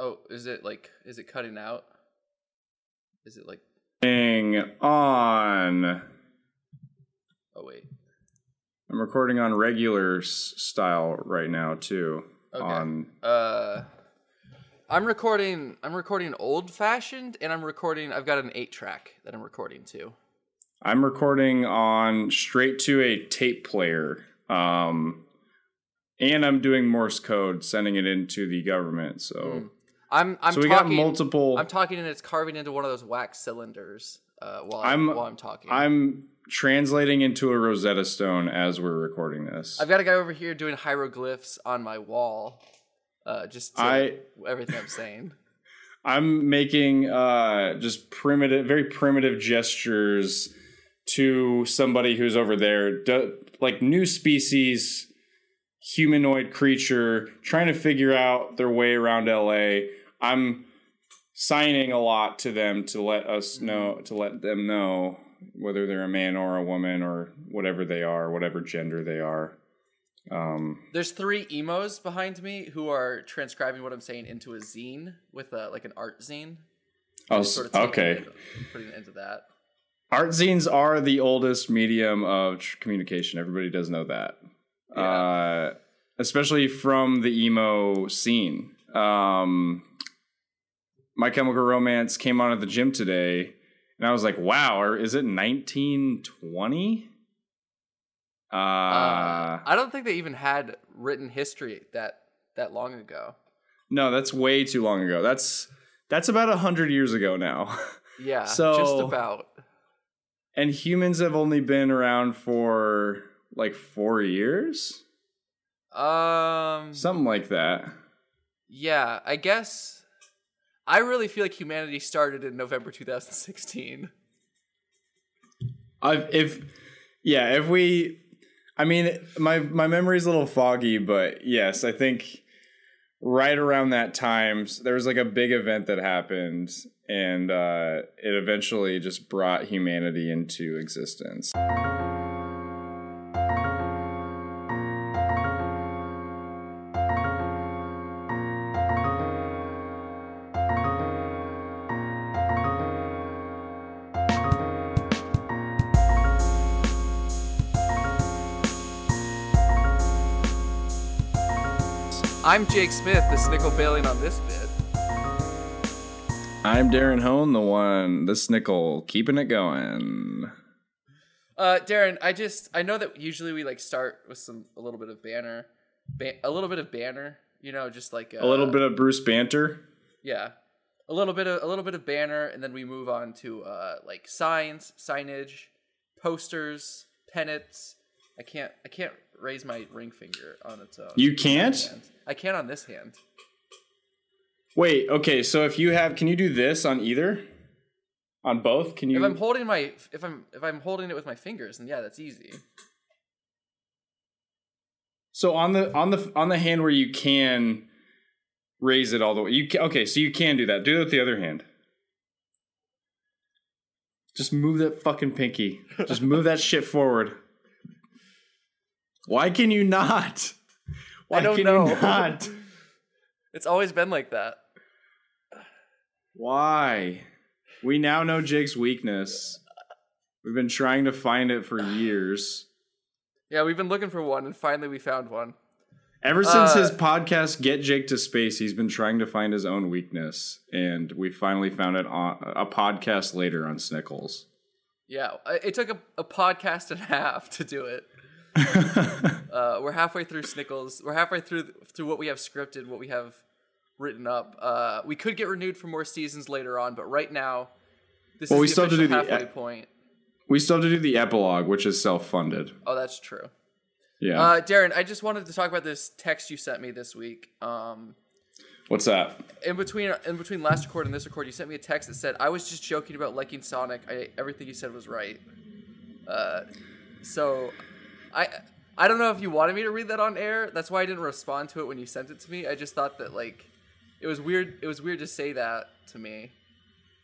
Oh, is it like is it cutting out? Is it like Hang on. oh wait. I'm recording on regular s- style right now too. Okay. On Uh I'm recording I'm recording old fashioned and I'm recording I've got an 8 track that I'm recording to. I'm recording on straight to a tape player. Um and I'm doing Morse code, sending it into the government. So, I'm I'm so we talking got multiple. I'm talking and it's carving into one of those wax cylinders uh while I'm, I'm- while I'm talking. I'm translating into a Rosetta Stone as we're recording this. I've got a guy over here doing hieroglyphs on my wall. Uh just to I- everything I'm saying. I'm making uh, just primitive, very primitive gestures to somebody who's over there, do, like new species, humanoid creature, trying to figure out their way around LA. I'm signing a lot to them to let us know, to let them know whether they're a man or a woman or whatever they are, whatever gender they are. Um, There's three emos behind me who are transcribing what I'm saying into a zine with a, like an art zine. oh, sort of okay. it, putting it into that. Art zines are the oldest medium of tr- communication. Everybody does know that. Uh, especially from the emo scene. Um, My Chemical Romance came on at the gym today, and I was like, wow, or is it 1920? Uh, Uh, I don't think they even had written history that that long ago. no, that's way too long ago. That's that's about 100 years ago now. Yeah, So- just about. and humans have only been around for like four years? Um, Something like that. yeah, I guess. I really feel like humanity started in November 2016. I've, if yeah, if we, I mean, my my memory's a little foggy, but yes, I think right around that time there was like a big event that happened, and uh, it eventually just brought humanity into existence. I'm Jake Smith, the snickle bailing on this bit. I'm Darren Hone, the one, the snickle, keeping it going. Uh, Darren, I just I know that usually we like start with some a little bit of banner, ba- a little bit of banner, you know, just like uh, A little bit of Bruce banter. yeah, a little bit of a little bit of banner, and then we move on to uh like signs, signage, posters, pennants. I can't I can't raise my ring finger on its own. You can't. I can on this hand. Wait, okay, so if you have, can you do this on either? On both? Can you? If I'm holding my if I'm if I'm holding it with my fingers, then yeah, that's easy. So on the on the on the hand where you can raise it all the way, you can, okay? So you can do that. Do it with the other hand. Just move that fucking pinky. Just move that shit forward. Why can you not? Why don't can know. you not? It's always been like that. Why? We now know Jake's weakness. We've been trying to find it for years. Yeah, we've been looking for one, and finally we found one. Ever since Uh, his podcast "Get Jake to Space," he's been trying to find his own weakness, and we finally found it on a podcast later on Snickles. Yeah, it took a, a podcast and a half to do it. Uh, we're halfway through Snickles. We're halfway through through what we have scripted, what we have written up. Uh, we could get renewed for more seasons later on, but right now, this Well, is we the still have to do the- halfway point. we still have to do the epilogue, which is self-funded. Oh, that's true. Yeah. Uh, Darren, I just wanted to talk about this text you sent me this week. Um, What's that? in between in between last record and this record, you sent me a text that said, "I was just joking about liking Sonic. I, everything you said was right." Uh, so, I I don't know if you wanted me to read that on air. That's why I didn't respond to it when you sent it to me. I just thought that like it was weird. It was weird to say that to me.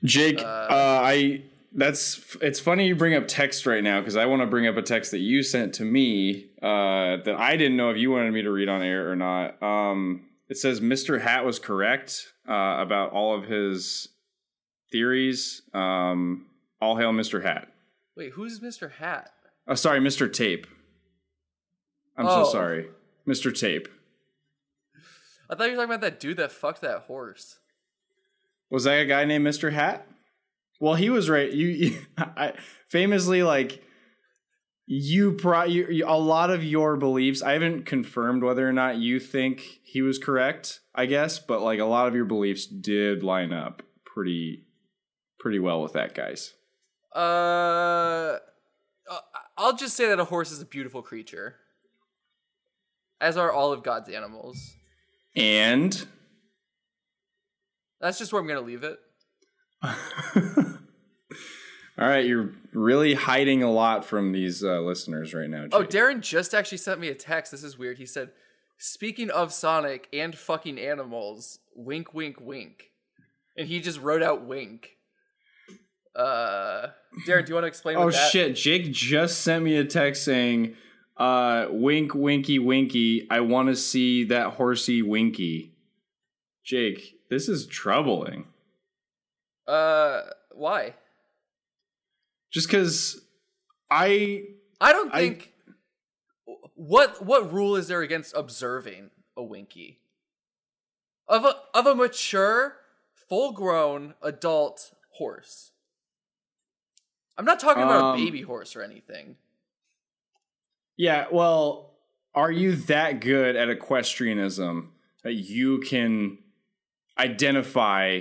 Jake, Uh, uh, I that's it's funny you bring up text right now because I want to bring up a text that you sent to me uh, that I didn't know if you wanted me to read on air or not. Um, it says Mr. Hat was correct. uh, about all of his theories. Um, all hail Mr. Hat. Wait, who's Mr. Hat? Oh, sorry, Mr. Tape. I'm Oh. so sorry, Mr. Tape. I thought you were talking about that dude that fucked that horse. Was that a guy named Mr. Hat? Well, he was right. You, you I, famously like you, pro, you, you. A lot of your beliefs. I haven't confirmed whether or not you think he was correct. I guess, but like a lot of your beliefs did line up pretty, pretty well with that, guys. Uh, uh, I'll just say that a horse is a beautiful creature, as are all of God's animals. And That's just where I'm gonna leave it. all right, you're really hiding a lot from these uh, listeners right now. Jake. Oh, Darren just actually sent me a text. This is weird. He said, "Speaking of Sonic and fucking animals, wink, wink, wink," and he just wrote out "wink." Uh, Darren, do you want to explain? Oh what that- shit! Jake just sent me a text saying, uh, "Wink, winky, winky. I want to see that horsey winky." Jake, this is troubling. Uh, why? Just because I I don't I- think. What what rule is there against observing a winky? Of a of a mature, full grown adult horse. I'm not talking about Um, a baby horse or anything. Yeah. Well, are you that good at equestrianism that you can identify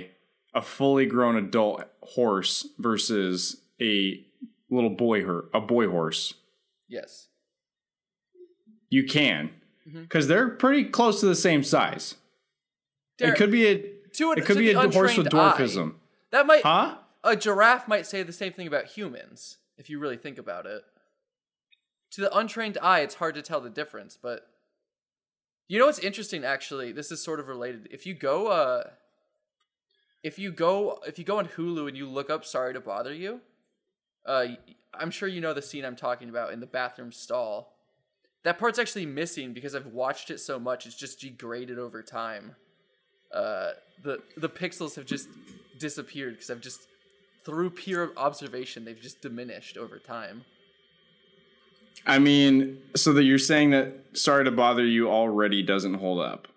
a fully grown adult horse versus a little boy her a boy horse? Yes. You can, Mhm. because they're pretty close to the same size. It could be a an- it could be a horse with untrained eye, dwarfism, That might huh? a giraffe might say the same thing about humans if you really think about it. To the untrained eye, it's hard to tell the difference, but you know what's interesting actually? This is sort of related. If you go uh if you go if you go on Hulu and you look up Sorry to Bother You, uh I'm sure you know the scene I'm talking about in the bathroom stall. That part's actually missing because I've watched it so much it's just degraded over time. Uh the the pixels have just disappeared because I've just through pure observation they've just diminished over time. I mean, so that you're saying that sorry to bother you already doesn't hold up,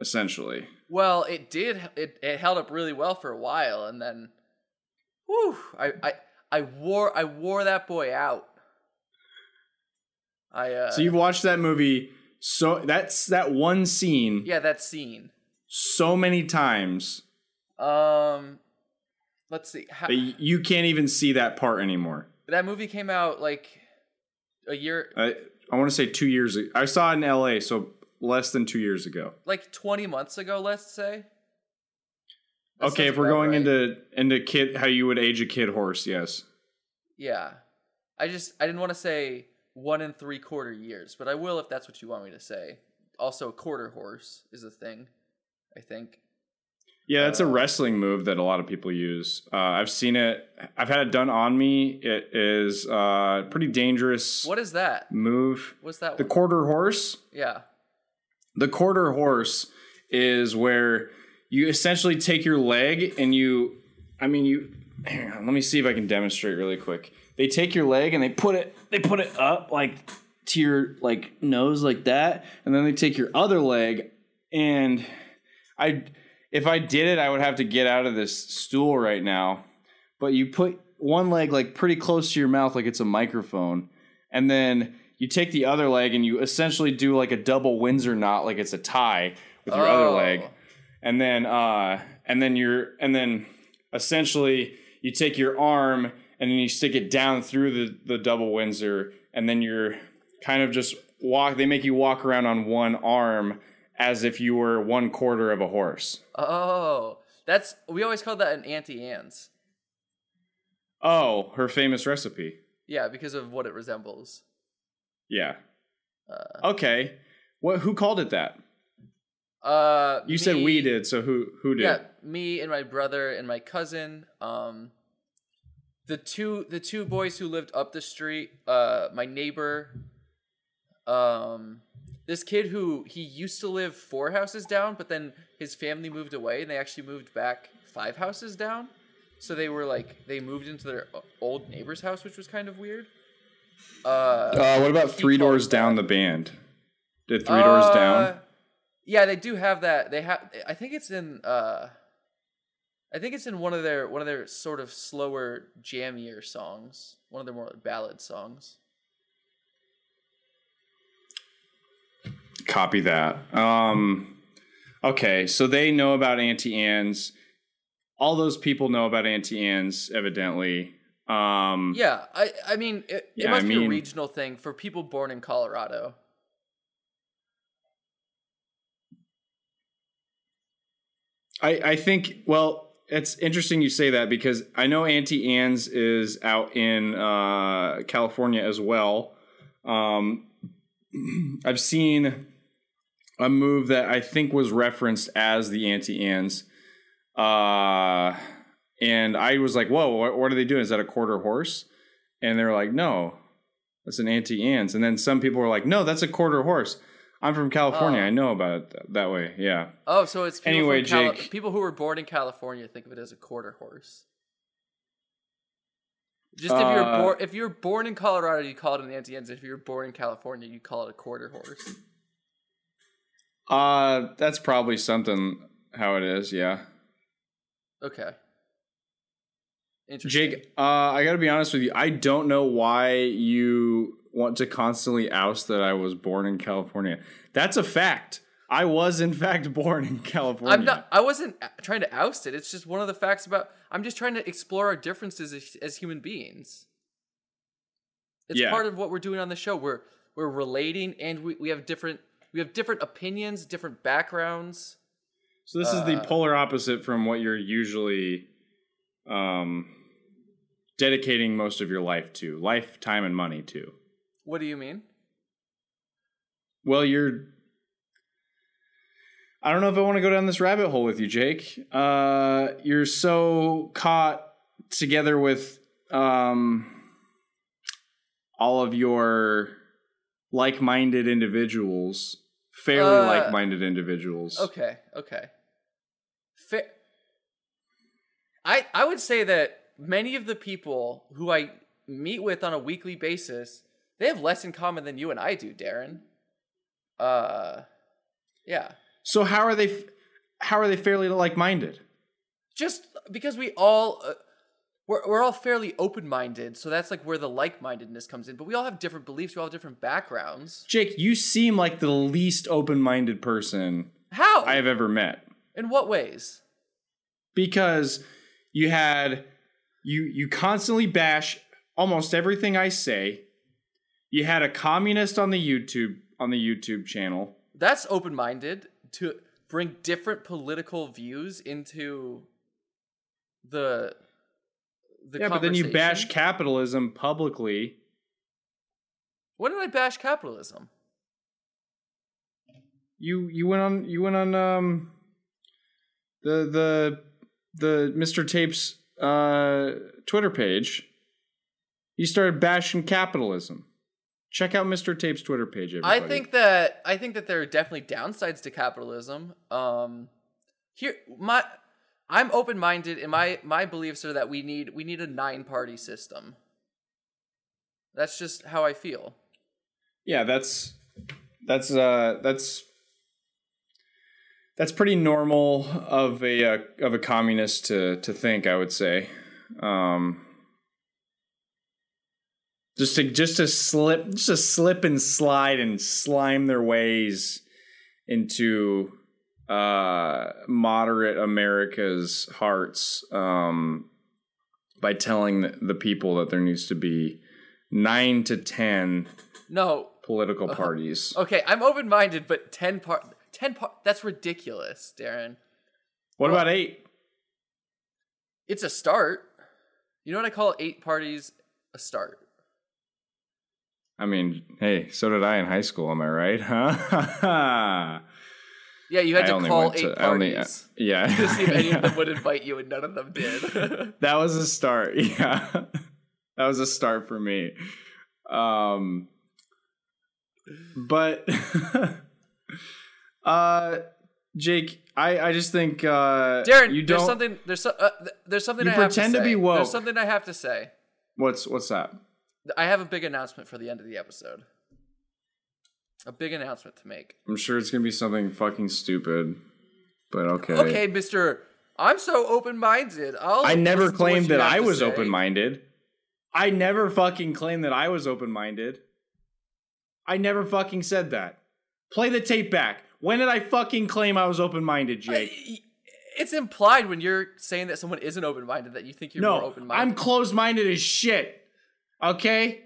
essentially. Well, it did. It, it held up really well for a while, and then, whew, I I I wore I wore that boy out. I uh, So you've watched that movie so that's that one scene yeah that scene. so many times Um, let's see. How, you can't even see that part anymore. that movie came out like a year, I I want to say two years. ago. I saw it in L.A. So less than two years ago. like twenty months ago. Let's say. That okay, if we're going right. into into kid how you would age a kid horse, yes. Yeah. I just I didn't want to say one and three quarter years, but I will if that's what you want me to say. Also, a quarter horse is a thing, I think. Yeah, it's a Uh, wrestling move that a lot of people use. Uh, I've seen it. I've had it done on me. It is uh, pretty dangerous What is that? move. What's that The one? quarter horse. yeah. The quarter horse is where you essentially take your leg and you. I mean, you. Hang on, let me see if I can demonstrate really quick. They take your leg and they put it. They put it up like to your like nose like that, and then they take your other leg and I if I did it, I would have to get out of this stool right now. But you put one leg like pretty close to your mouth, like it's a microphone, and then you take the other leg and you essentially do like a double Windsor knot, like it's a tie with your other Oh. leg, and then uh, and then you're and then essentially you take your arm and then you stick it down through the the double Windsor, and then you're kind of just walk. They make you walk around on one arm as if you were one quarter of a horse. Oh, that's we always called that an Auntie Anne's. Oh, her famous recipe. Yeah, because of what it resembles. Yeah. Uh, Okay. What? Who called it that? uh You said we did. So who? Who did? Yeah, me and my brother and my cousin. Um, the two the two boys who lived up the street. Uh, my neighbor. Um, this kid who he used to live four houses down, but then his family moved away and they actually moved back five houses down. So they were like they moved into their old neighbor's house, which was kind of weird. Uh, Uh, what about Three Doors Down? The band did Three Doors Uh, Down. Yeah, they do have that. They have. I think it's in. uh I think it's in one of their one of their sort of slower, jammier songs. One of their more ballad songs. Copy that. Um, okay, so they know about Auntie Anne's. All those people know about Auntie Anne's, evidently. Um, Yeah, I I mean it, it Yeah, must I be a regional thing for people born in Colorado. I, I think, well, it's interesting you say that because I know Auntie Anne's is out in uh, California as well. Um, I've seen a move that I think was referenced as the Auntie Anne's. Uh, and I was like, whoa, what, what are they doing? Is that a quarter horse? And they're like, no, that's an Auntie Anne's. And then some people were like, no, that's a quarter horse. I'm from California. Oh. I know about it th- that way. Yeah. Oh, so it's people Anyway, from Cali- Jake. people who were born in California think of it as a quarter horse. Just if you're Uh, born if you're born in Colorado, you call it an Auntie Anne's. If you're born in California, you call it a quarter horse. Uh, that's probably something how it is. Yeah, Okay. Interesting. Jake. Uh, I got to be honest with you. I don't know why you want to constantly oust that I was born in California. That's a fact. I was in fact born in California. I'm not. I wasn't trying to oust it. It's just one of the facts about. I'm just trying to explore our differences as, as human beings. It's Yeah. part of what we're doing on the show. We're we're relating, and we, we have different we have different opinions, different backgrounds. So this is the uh, polar opposite from what you're usually um dedicating most of your life to, life, time, and money to. What do you mean? Well, you're. I don't know if I want to go down this rabbit hole with you, Jake. Uh, you're so caught together with um, all of your like-minded individuals, fairly Uh, like-minded individuals. Okay, okay. Fair. I I would say that many of the people who I meet with on a weekly basis, they have less in common than you and I do, Darren. Uh, yeah. So how are they? How are they fairly like-minded? Just because we all uh, we're we're all fairly open-minded, so that's like where the like-mindedness comes in. But we all have different beliefs. We all have different backgrounds. Jake, you seem like the least open-minded person How? I have ever met. in what ways? because you had you you constantly bash almost everything I say. You had a communist on the YouTube on the YouTube channel. that's open-minded to bring different political views into the the yeah, but then you bash capitalism publicly. when did i bash capitalism You you went on you went on um the the the Mr. Tapes uh Twitter page. You started bashing capitalism. Check out Mr. Tape's Twitter page. Everybody. i think that i think that there are definitely downsides to capitalism um here my i'm open-minded and my my beliefs are that we need we need a nine party system that's just how i feel Yeah, that's that's uh that's that's pretty normal of a uh, of a communist to to think. I would say, um, just to just to slip just to slip and slide and slime their ways into uh moderate America's hearts um by telling the, people that there needs to be nine to ten no political parties. okay i'm open-minded but 10 part 10 part that's ridiculous darren What well- about eight? It's a start. You know what I call eight parties a start? I mean, hey, so did I in high school. Am I right? Huh? Yeah, you had I to call eight to- I only- parties yeah. to see if any of them would invite you, and none of them did. that was a start. Yeah, that was a start for me. Um, but uh Jake, I I just think uh Darren, you there's don't something. There's so, uh, there's something You I have pretend to, to say. be woke. There's something I have to say. What's what's that? I have a big announcement for the end of the episode. A big announcement to make. I'm sure it's going to be something fucking stupid. But okay. Okay, Mister. I'm so open-minded. I'll I never listen to what claimed that I was open-minded. I never fucking claimed that I was open-minded. I never fucking said that. Play the tape back. When did I fucking claim I was open-minded, uh, Jake? I- It's implied when you're saying that someone isn't open-minded that you think you're more open-minded. I'm closed-minded as shit. Okay?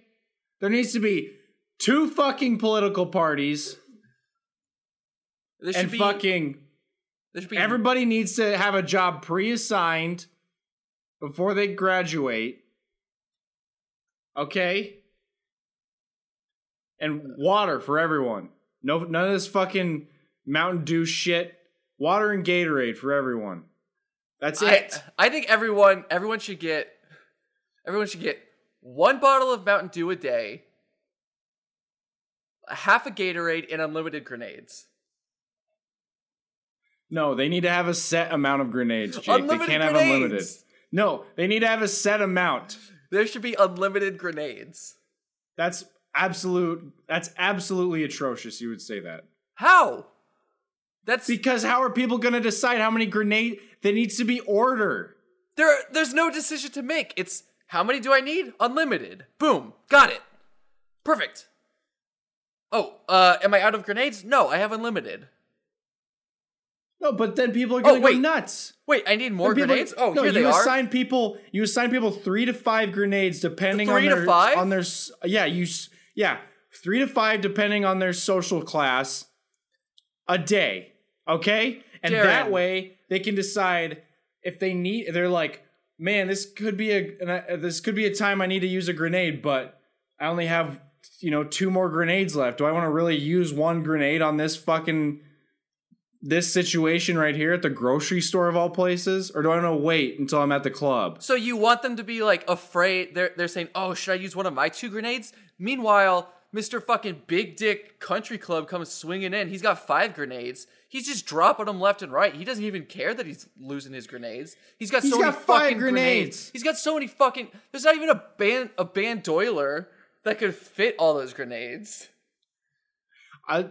There needs to be two fucking political parties and be, fucking be everybody needs to have a job pre-assigned before they graduate. Okay? And water for everyone. No none of this fucking Mountain Dew shit. Water and Gatorade for everyone. That's I, it. I think everyone everyone should get everyone should get one bottle of Mountain Dew a day, a half a Gatorade, and unlimited grenades. no, they need to have a set amount of grenades, Jake. unlimited they can't have grenades. unlimited. No, they need to have a set amount. There should be unlimited grenades. That's absolute that's absolutely atrocious, you would say that. How? That's Because how are people going to decide how many grenade? There needs to be order. there. There's no decision to make. It's how many do I need? Unlimited. Boom. Got it. Perfect. Oh, uh, am I out of grenades? No, I have unlimited. No, but then people are going Oh, to go nuts. Wait, I need more People- grenades. Oh, no, here you they are. assign people. You assign people three to five grenades depending Three on to their five? on their yeah you yeah three to five depending on their social class a day. Okay, and that way they can decide if they need. They're like, man, this could be a uh, this could be a time I need to use a grenade, but I only have you know two more grenades left. Do I want to really use one grenade on this fucking this situation right here at the grocery store of all places, or do I want to wait until I'm at the club? So you want them to be like afraid? They're they're saying, "Oh, should I use one of my two grenades?" Meanwhile, Mister Fucking Big Dick Country Club comes swinging in. He's got five grenades. He's just dropping them left and right. He doesn't even care that he's losing his grenades. He's got He's so many got five fucking grenades. He's got so many fucking. There's not even a band a bandoiler that could fit all those grenades. I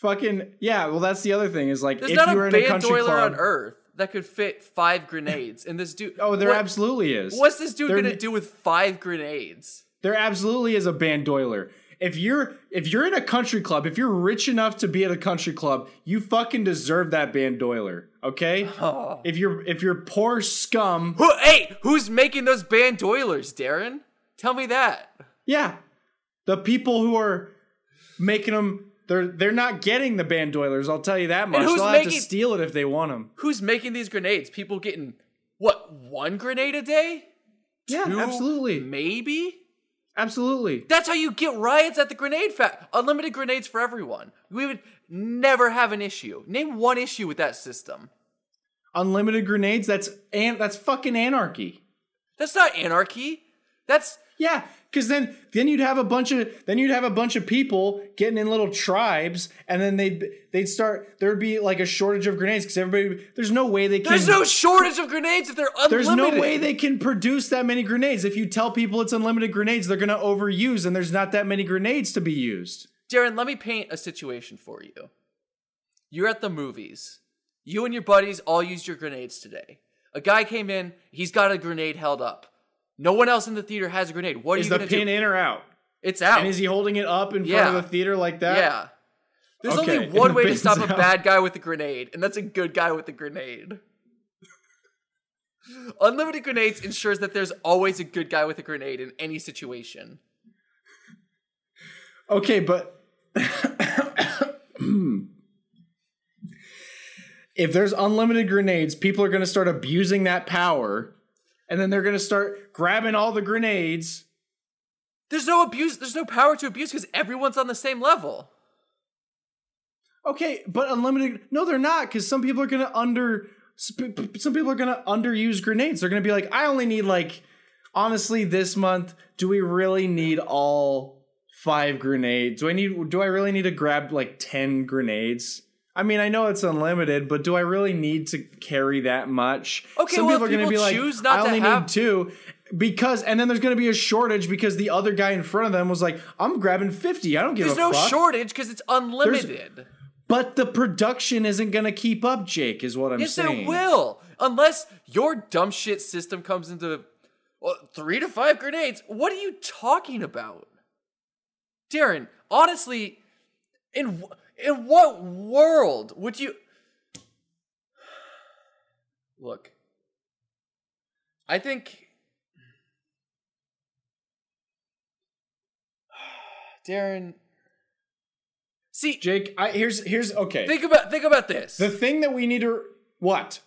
fucking yeah. Well, that's the other thing is like There's if not you a were in a country club. on Earth that could fit five grenades. And this dude. Oh, there what- absolutely is. What's this dude There- gonna do with five grenades? There absolutely is a bandoiler. If you're if you're in a country club, if you're rich enough to be at a country club, you fucking deserve that bandoiler. Okay? Oh. If you're if you're poor scum, Who, hey, who's making those bandoilers, Darren? Tell me that. yeah, the people who are making them, they're they're not getting the bandoilers. I'll tell you that much. They'll have to steal it if they want them. Who's making these grenades? People getting what? One grenade a day? Yeah, Two, absolutely, Maybe. Absolutely. That's how you get riots at the grenade fact. Unlimited grenades for everyone. We would never have an issue. Name one issue with that system. Unlimited grenades. That's and that's fucking anarchy. That's not anarchy. That's Yeah, because then then you'd have a bunch of then you'd have a bunch of people getting in little tribes, and then they'd they'd start there'd be like a shortage of grenades because everybody there's no way they can there's no shortage of grenades if they're unlimited. there's no way they can produce that many grenades. If you tell people it's unlimited grenades, they're gonna overuse, and there's not that many grenades to be used. Darren, let me paint a situation for you. You're at the movies. You and your buddies all used your grenades today. A guy came in, he's got a grenade held up. No one else in the theater has a grenade. What are Is the pin do? in or out? It's out. And is he holding it up in front of the theater like that? yeah. There's Okay, only one way to stop a bad guy with a grenade, and that's a good guy with a grenade. Unlimited grenades ensures that there's always a good guy with a grenade in any situation. Okay, but if there's unlimited grenades, people are going to start abusing that power, and then they're going to start grabbing all the grenades. There's no abuse, there's no power to abuse because everyone's on the same level. Okay, but unlimited? No, they're not, because some people are going to under. Some people are going to underuse grenades. They're going to be like, I only need like, honestly, this month, do we really need all five grenades. Do I need? Do I really need to grab like ten grenades? I mean, I know it's unlimited, but do I really need to carry that much? Okay, Some well, people are going to be like, I only have- need two. Because and then there's going to be a shortage because the other guy in front of them was like, "I'm grabbing 50. I don't give There's no fuck." shortage because it's unlimited. But the production isn't going to keep up, Jake. Is what I'm yes, saying. it will. Unless your dumb shit system comes into well, three to five grenades. What are you talking about? Darren, honestly, in in what world would you look? I think Darren. See, Jake, I, here's here's okay. think about think about this. the thing that we need to what?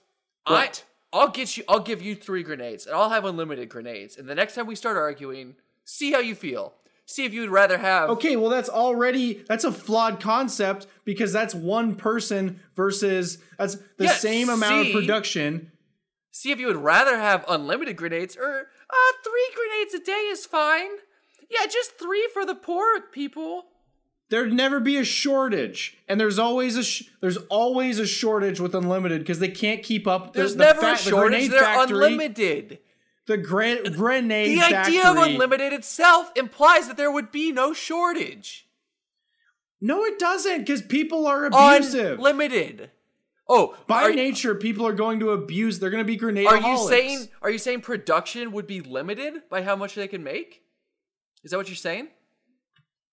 I I'll get you. I'll give you three grenades, and I'll have unlimited grenades. And the next time we start arguing, see how you feel. See if you'd rather have. Okay, well that's already that's a flawed concept because that's one person versus that's the Yeah, same amount of production. See if you would rather have unlimited grenades or uh, three grenades a day is fine. Yeah, just three for the poor people. There'd never be a shortage, and there's always a sh- there's always a shortage with unlimited because they can't keep up. The, There's the never fa- a shortage. grenade They're factory, unlimited. The gra- grenade The factory. idea of unlimited itself implies that there would be no shortage. No, it doesn't because people are abusive. Unlimited. Oh, By nature, people are going to abuse. They're going to be grenade. Are you saying are you saying production would be limited by how much they can make? Is that what you're saying?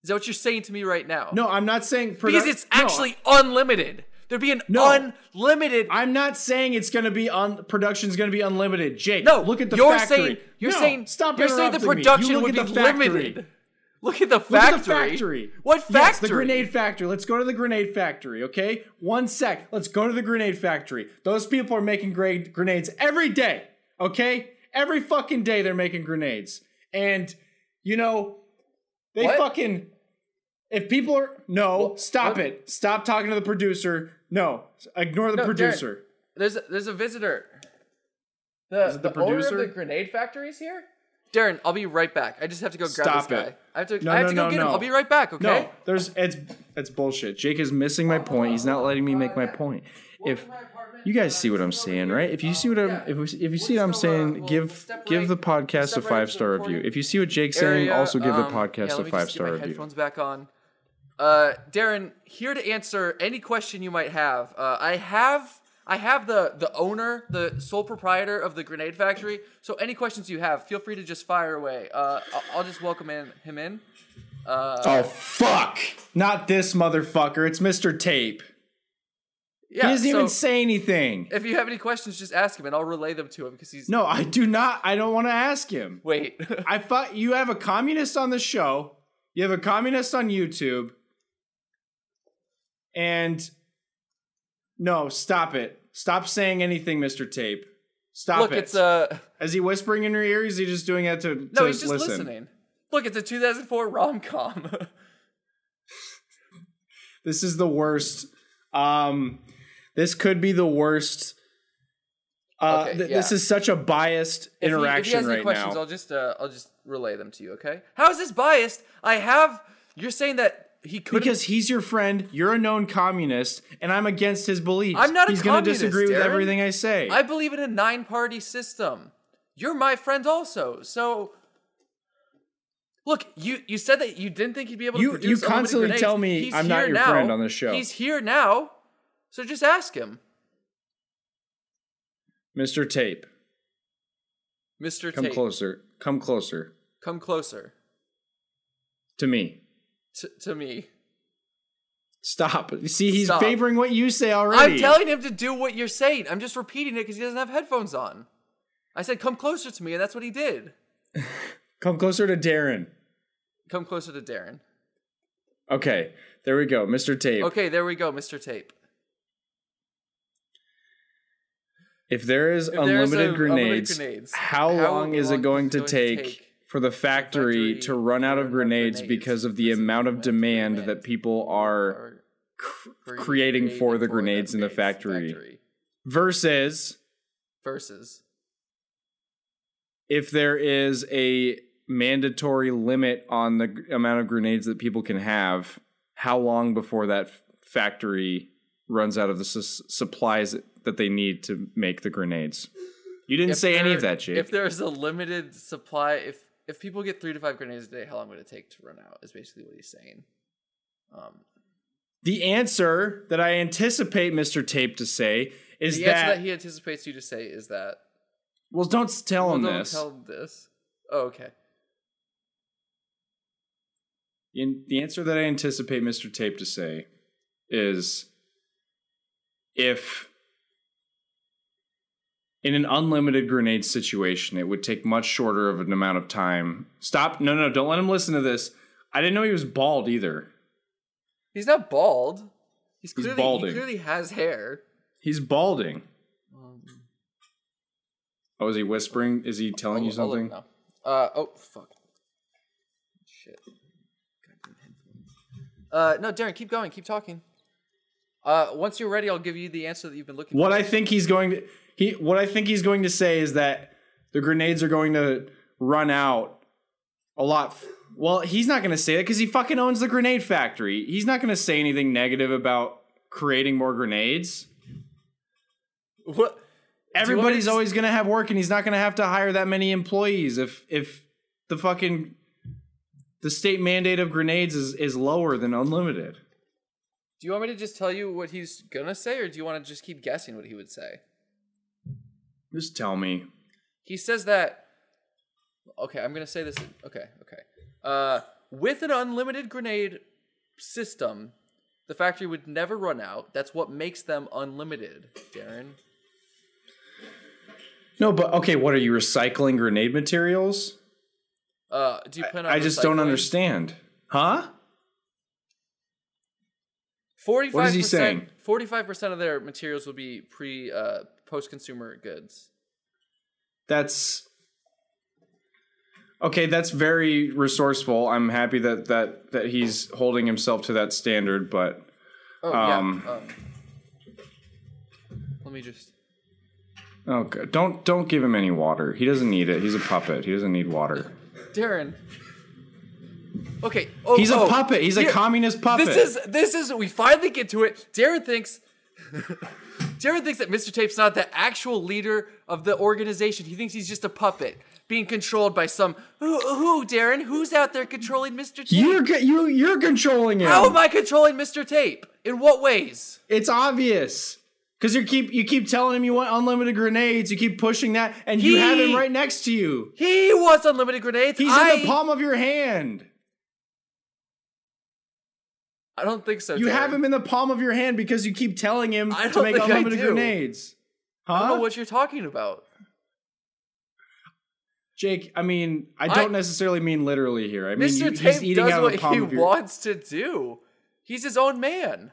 Is that what you're saying to me right now? No, I'm not saying produ- because it's No, actually unlimited. There'd be an No. unlimited. I'm not saying it's going to be on production's going to be unlimited. Jake, no, look at the you're factory. saying you're No, saying stop. You're saying the interrupting me. You production look would be factory. limited. Look at the Look factory. at the factory. What factory? Yes, the grenade factory. Let's go to the grenade factory, okay? One sec. Let's go to the grenade factory. Those people are making great grenades every day, okay? Every fucking day they're making grenades. And, you know, they What? fucking. If people are. No, What- stop what? it. Stop talking to the producer. No, ignore the No, Darren. producer. There's a, there's a visitor. The, Is it the the owner producer? of the grenade factory is here. Darren, I'll be right back. I just have to go grab Stop this guy. it. I have to. No, I have no, to go no, get him. no. I'll be right back. Okay. No, there's it's it's bullshit. Jake is missing my point. He's not letting me make my point. If you guys see what I'm saying, right? If you see what I'm if, we- if you see what I'm saying, give give the podcast a five star review. If you see what Jake's saying, area, also give the um, podcast yeah, let a me five get star my review. Headphones back on. Uh, Darren, here to answer any question you might have. Uh, I have I have the the owner, the sole proprietor of the grenade factory. So any questions you have, feel free to just fire away. Uh, I'll, I'll just welcome in, him in. Uh, Oh fuck! Not this motherfucker. It's Mr. Tape. yeah. he doesn't so even say anything. if you have any questions, just ask him, and I'll relay them to him because he's. No, I do not. I don't want to ask him. Wait. I thought you have a communist on the show. You have a communist on YouTube. And no, stop it. Stop saying anything, Mr. Tape. Stop Look, it. it's uh Is he whispering in your ear? Is he just doing that to, no, to he's just listen? listening. Look, it's a 2004 rom com. This is the worst. Um, this could be the worst. Uh, Okay, th- yeah. This is such a biased If interaction if he has any right questions, now. I'll just uh, I'll just relay them to you. Okay? How is this biased? I have. You're saying that he could Because he's your friend, you're a known communist, and I'm against his beliefs. I'm not a He's gonna communist, disagree with Darren. everything I say. I believe in a nine-party system. You're my friend also. So look, you you said that you didn't think he'd be able You- to produce you constantly grenades. tell me He's I'm not your now. friend on this show. He's here now. So just ask him, Mr. Tape, Mr. come Tate. closer. Come closer Come closer to me. To, to me. Stop. You See, he's Stop. favoring what you say already. I'm telling him to do what you're saying. I'm just repeating it because he doesn't have headphones on. I said, "Come closer to me," and that's what he did. Come closer to Darren. Come closer to Darren. Okay, there we go, Mr. Tape. Okay, there we go, Mr. Tape. If there is If unlimited, a- grenades, unlimited grenades, how, how long is it long going is to it going to take, take for the factory, factory to run out of to run out of grenades, grenades because of the amount of demand that people are cre- creating for the grenades in the factory. versus versus if there is a mandatory limit on the g- amount of grenades that people can have, how long before that f- factory runs out of the s- supplies that they need to make the grenades? You didn't If say any of that, Jake. If there's a limited supply, if if people get three to five grenades a day, how long would it take to run out? Is basically what he's saying. Um, the answer that I anticipate Mr. Tape to say is the that, answer that he anticipates you to say is that. well, don't tell Well, him don't this. tell him this. Oh, okay. In, the answer that I anticipate Mr. Tape to say is if in an unlimited grenade situation, it would take much shorter of an amount of time. Stop. No, no, don't let him listen to this. I didn't know he was bald either. He's not bald. He's He's clearly balding. he clearly has hair. He's balding. Um, Oh, is he whispering? Is he telling you I'll- I'll something? Uh oh fuck. Shit. Uh no, Darren, keep going, keep talking. Uh once you're ready, I'll give you the answer that you've been looking What for. I think he's going to he what I think he's going to say is that the grenades are going to run out a lot. f- Well, he's not going to say that because he fucking owns the grenade factory. He's not going to say anything negative about creating more grenades. What? Everybody's always going to have work, and he's not going to have to hire that many employees if if the fucking the state mandate of grenades is is lower than unlimited. Do you want me to just tell you what he's gonna say, or do you want to just keep guessing what he would say? Just tell me. He says that. Okay, I'm gonna say this. Okay, okay. Uh, with an unlimited grenade system, the factory would never run out. That's what makes them unlimited, Darren. No, but okay, what are you recycling grenade materials? Uh, do you plan on? I just don't understand. Huh? Forty-five. What is he saying? Forty-five percent of their materials will be pre, uh, post-consumer goods. That's Okay, that's very resourceful. I'm happy that that that he's holding himself to that standard, but Oh Um, yeah. Um, let me just. okay, don't don't give him any water. He doesn't need it. He's a puppet. He doesn't need water. Darren. Okay. Oh, He's a oh, puppet. He's a communist puppet. This is this is we finally get to it. Darren thinks Darren thinks that Mr. Tape's not the actual leader of the organization. He thinks he's just a puppet being controlled by some who who Darren? Who's out there controlling Mr. Tape? you're you you're controlling him. How am I controlling Mr. Tape? In what ways? It's obvious. Cause you keep you keep telling him you want unlimited grenades. You keep pushing that, and you have him right next to you. He wants unlimited grenades. He's I, in the palm of your hand. I don't think so. You have him in the palm of your hand because you keep telling him I to make I unlimited grenades. Huh? I don't know what you're talking about. Jake, I mean, I I- don't necessarily mean literally here. I mean, Mr. you, he's eating does out of what the palm he of your. wants to do. He's his own man.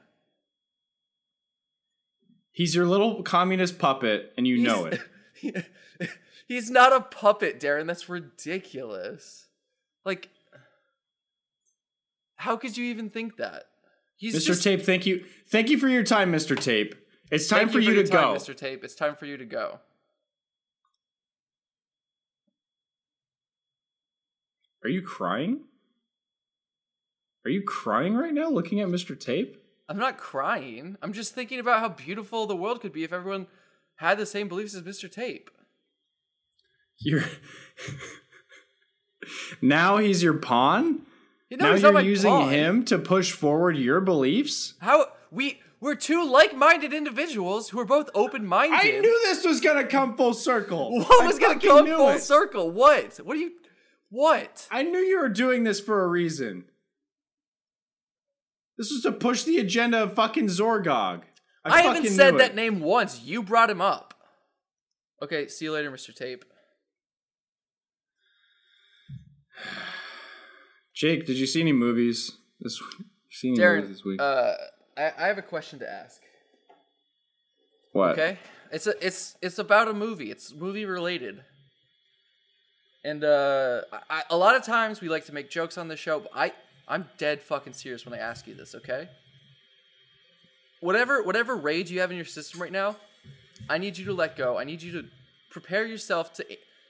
He's your little communist puppet, and you know it. He's- He's not a puppet, Darren. That's ridiculous. Like, how could you even think that? He's Mr. just, Tape, thank you, thank you for your time, Mr. Tape. It's time Thank for you, your to time, go. Mr. Tape. It's time for you to go. Are you crying? Are you crying right now, looking at Mr. Tape? I'm not crying. I'm just thinking about how beautiful the world could be if everyone had the same beliefs as Mr. Tape. You're now he's your pawn. You know, now you're using pawn. him to push forward your beliefs. How we we're two like-minded individuals who are both open-minded. I knew this was gonna come full circle. what I was gonna come full it. circle. What? What are you? What? I knew you were doing this for a reason. This was to push the agenda of fucking Zorgog. I, I, haven't said that name once. You brought him up. Okay, see you later, Mr. Tape. Jake, did you see any movies this week? See any movies Darren, this week? uh, I, I have a question to ask. what? Okay, it's a it's it's about a movie. It's movie related. And uh, I- a lot of times we like to make jokes on the show, but I I'm dead fucking serious when I ask you this. Okay. Whatever whatever rage you have in your system right now, I need you to let go. I need you to prepare yourself to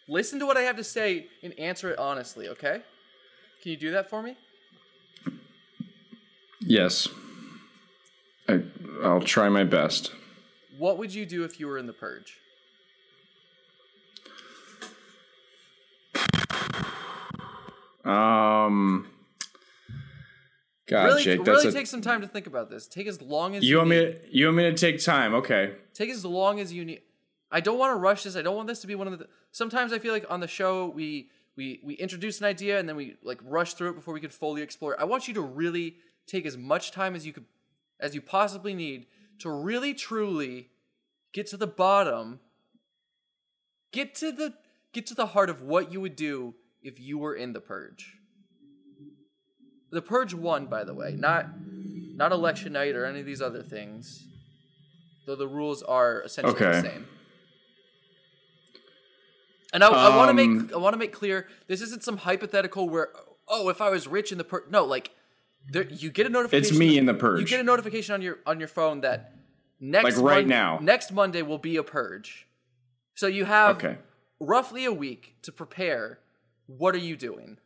listen to what I have to say and answer it honestly, okay? Can you do that for me? Yes. I, I'll try my best. What would you do if you were in the purge? Um. God, really, Jake, that's really a. take some time to think about this. Take as long as you you, want need. me? To, you want me to take time? Okay. Take as long as you need. I don't want to rush this. I don't want this to be one of the. Sometimes I feel like on the show we we we introduce an idea and then we like rush through it before we can fully explore it. I want you to really take as much time as you could, as you possibly need to really truly get to the bottom. Get to the get to the heart of what you would do if you were in the purge. The purge won, by the way, not not election night or any of these other things. Though the rules are essentially the same. And I, I want to Um, make I want to make clear this isn't some hypothetical where oh if I was rich in the purge no like there you get a notification It's me in the purge. you get a notification on your on your phone that next Like right Mon- now. next Monday will be a purge so you have Okay. roughly a week to prepare what are you doing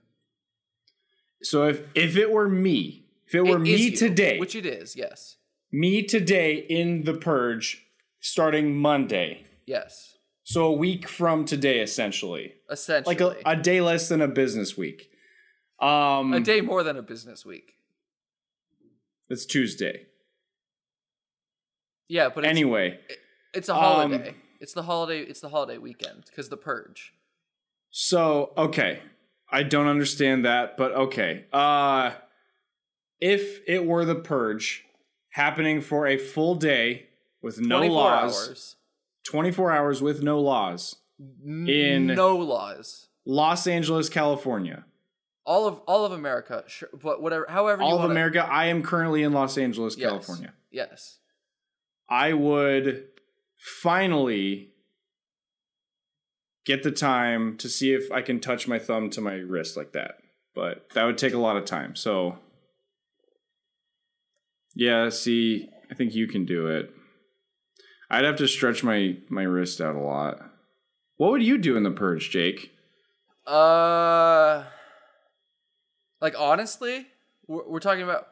So if if it were me, if it were It me you, today, which it is yes me today in the purge, starting Monday. yes So a week from today, essentially, essentially like a, a day less than a business week. Um, a day more than a business week. It's Tuesday. yeah but it's, Anyway, it's a um, holiday it's the holiday it's the holiday weekend because the purge. So okay, I don't understand that, but okay. Uh, if it were the purge happening for a full day with no laws, hours twenty four hours with no laws, in no laws Los Angeles, California. all of all of America, sure, but whatever, however, you All of wanna, America. I am currently in Los Angeles, Yes. California. Yes, I would finally get the time to see if I can touch my thumb to my wrist like that. But that would take a lot of time. So, yeah, see, I think you can do it. I'd have to stretch my my wrist out a lot. What would you do in the purge, Jake? uh, like honestly, we're, we're talking about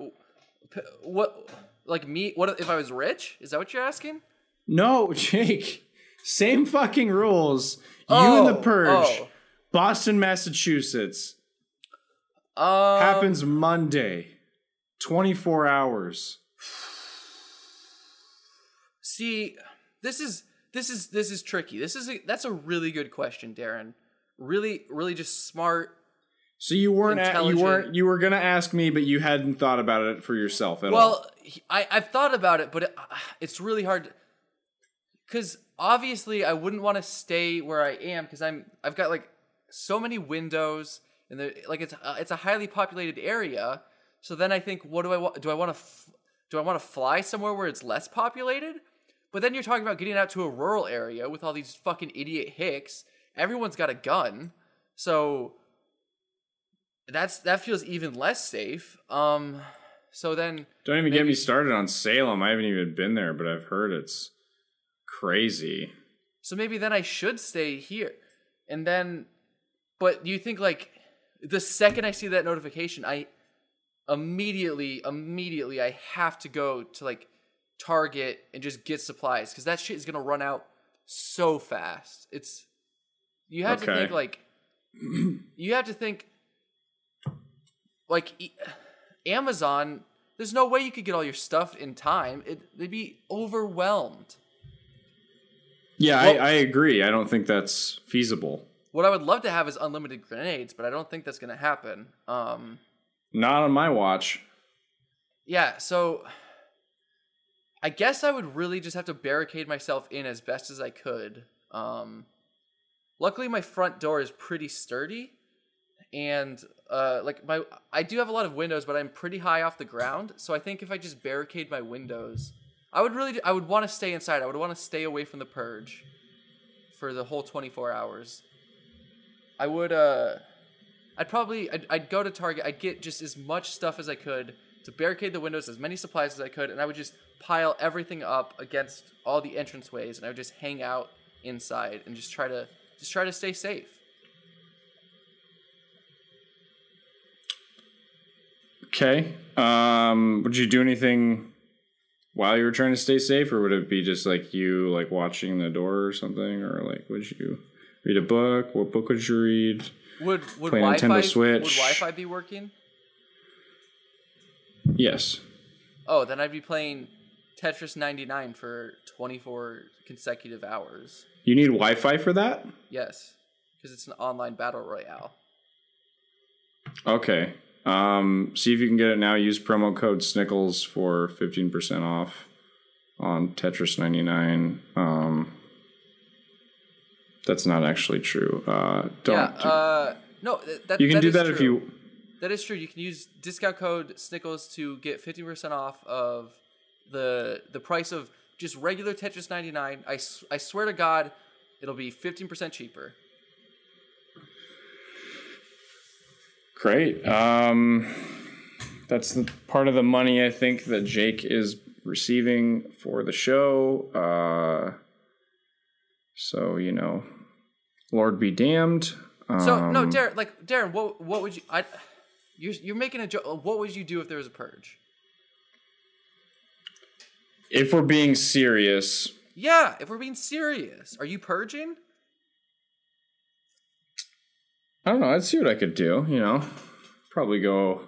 what, like me. What if I was rich? Is that what you're asking? No, Jake. Same fucking rules. you in the Oh, purge. Boston, Massachusetts. oh. Um, happens Monday. 24 hours. See, this is this is this is tricky. This is a, that's a really good question, Darren. Really, really, just smart. So you weren't at, you weren't you were going to ask me but you hadn't thought about it for yourself at all. Well, I I've thought about it, but it, it's really hard because obviously I wouldn't want to stay where I am because I'm I've got like so many windows and the, like it's uh, it's a highly populated area. So then I think, what do I want? Do I want to f- do I want to fly somewhere where it's less populated? But then you're talking about getting out to a rural area with all these fucking idiot hicks. Everyone's got a gun, so that's that feels even less safe. Um, so then Don't even get me started on Salem. I haven't even been there, but I've heard it's crazy. So maybe then I should stay here. And then, but you think like the second I see that notification, I immediately, immediately, I have to go to like Target and just get supplies because that shit is gonna run out so fast. It's you have to think like you have to think like e- Amazon. There's no way you could get all your stuff in time. It, they'd be overwhelmed. Yeah, Well- I, I agree. I don't think that's feasible. What I would love to have is unlimited grenades, but I don't think that's going to happen. Um, Not on my watch. yeah, so I guess I would really just have to barricade myself in as best as I could. Um, luckily, my front door is pretty sturdy, and uh, like my I do have a lot of windows, but I'm pretty high off the ground. So I think if I just barricade my windows, I would really I would want to stay inside. I would want to stay away from the purge for the whole 24 hours. I would uh I'd probably I'd, I'd go to Target. I'd get just as much stuff as I could to barricade the windows as many supplies as I could, and I would just pile everything up against all the entranceways, and I would just hang out inside and just try to just try to stay safe. Okay. Um, would you do anything while you were trying to stay safe, or would it be just like you like watching the door or something, or like would you read a book? What book would you read? Would would Play Wi-Fi, Nintendo Switch? Would Wi-Fi be working? Yes. Oh, then I'd be playing Tetris 99 for 24 consecutive hours. You need Wi-Fi for that. Yes, because it's an online battle royale. Okay. Um, see if you can get it now. Use promo code Snickles for fifteen percent off on Tetris ninety nine. Um, that's not actually true. Uh, don't. yeah. Uh, no, th- that, you can that do that if you. That is true. You can use discount code Snickles to get 50% off of the the price of just regular Tetris 99. I, I swear to God, it'll be 15% cheaper. Great. Um, that's the part of the money I think that Jake is receiving for the show. Uh, so you know, Lord be damned. So no, Um, Darren, like Darren, what what would you? I, you're you're making a joke. What would you do if there was a purge? If we're being serious, Yeah, if we're being serious, are you purging? I don't know. I'd see what I could do. You know, probably go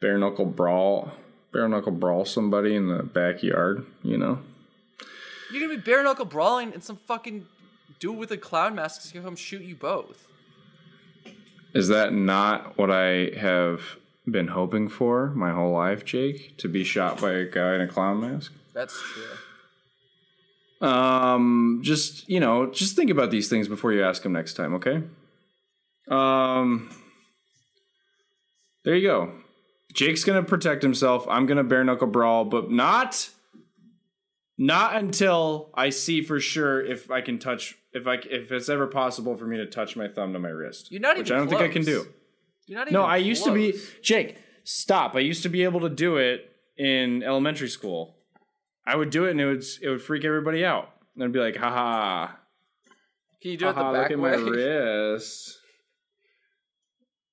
bare knuckle brawl, bare knuckle brawl somebody in the backyard. You know. You're gonna be bare knuckle brawling, and some fucking dude with a clown mask is gonna come shoot you both. Is that not what I have been hoping for my whole life, Jake? To be shot by a guy in a clown mask? That's true. Um, just you know, just think about these things before you ask him next time, okay? Um, there you go. Jake's gonna protect himself. I'm gonna bare knuckle brawl, but not, not until I see for sure if I can touch, if I if it's ever possible for me to touch my thumb to my wrist. You're not which even I don't think I can do. You're not even. No, I used to be. Jake. Stop! I used to be able to do it in elementary school. I would do it, and it would it would freak everybody out. And I'd be like, "Ha ha! Can you do it the haha, back look at my wrist."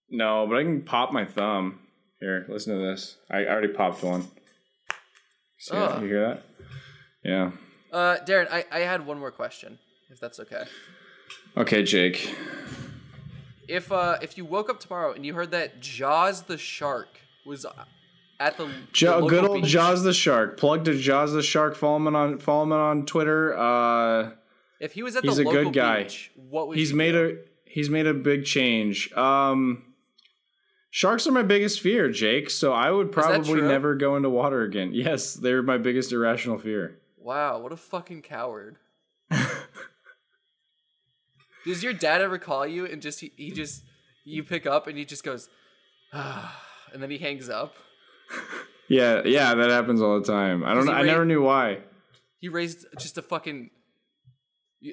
No, but I can pop my thumb. Here, listen to this. I already popped one. See that? You hear that? Yeah. Uh, Darren, I, I had one more question, if that's okay. Okay, Jake. If uh if you woke up tomorrow and you heard that Jaws the shark was at the, the Jo- local good old beach, Jaws the Shark. Plug to Jaws the Shark. Follow him on follow him on Twitter. Uh, if he was at he's the a good guy. beach, what would he's made do? a he's made a big change. Um, sharks are my biggest fear, Jake. So I would probably never go into water again. Yes, they're my biggest irrational fear. Wow, what a fucking coward. Does your dad ever call you and just he, he just you pick up and he just goes ah, and then he hangs up? Yeah, yeah, that happens all the time. I don't. Know. I never knew why. He raised just a fucking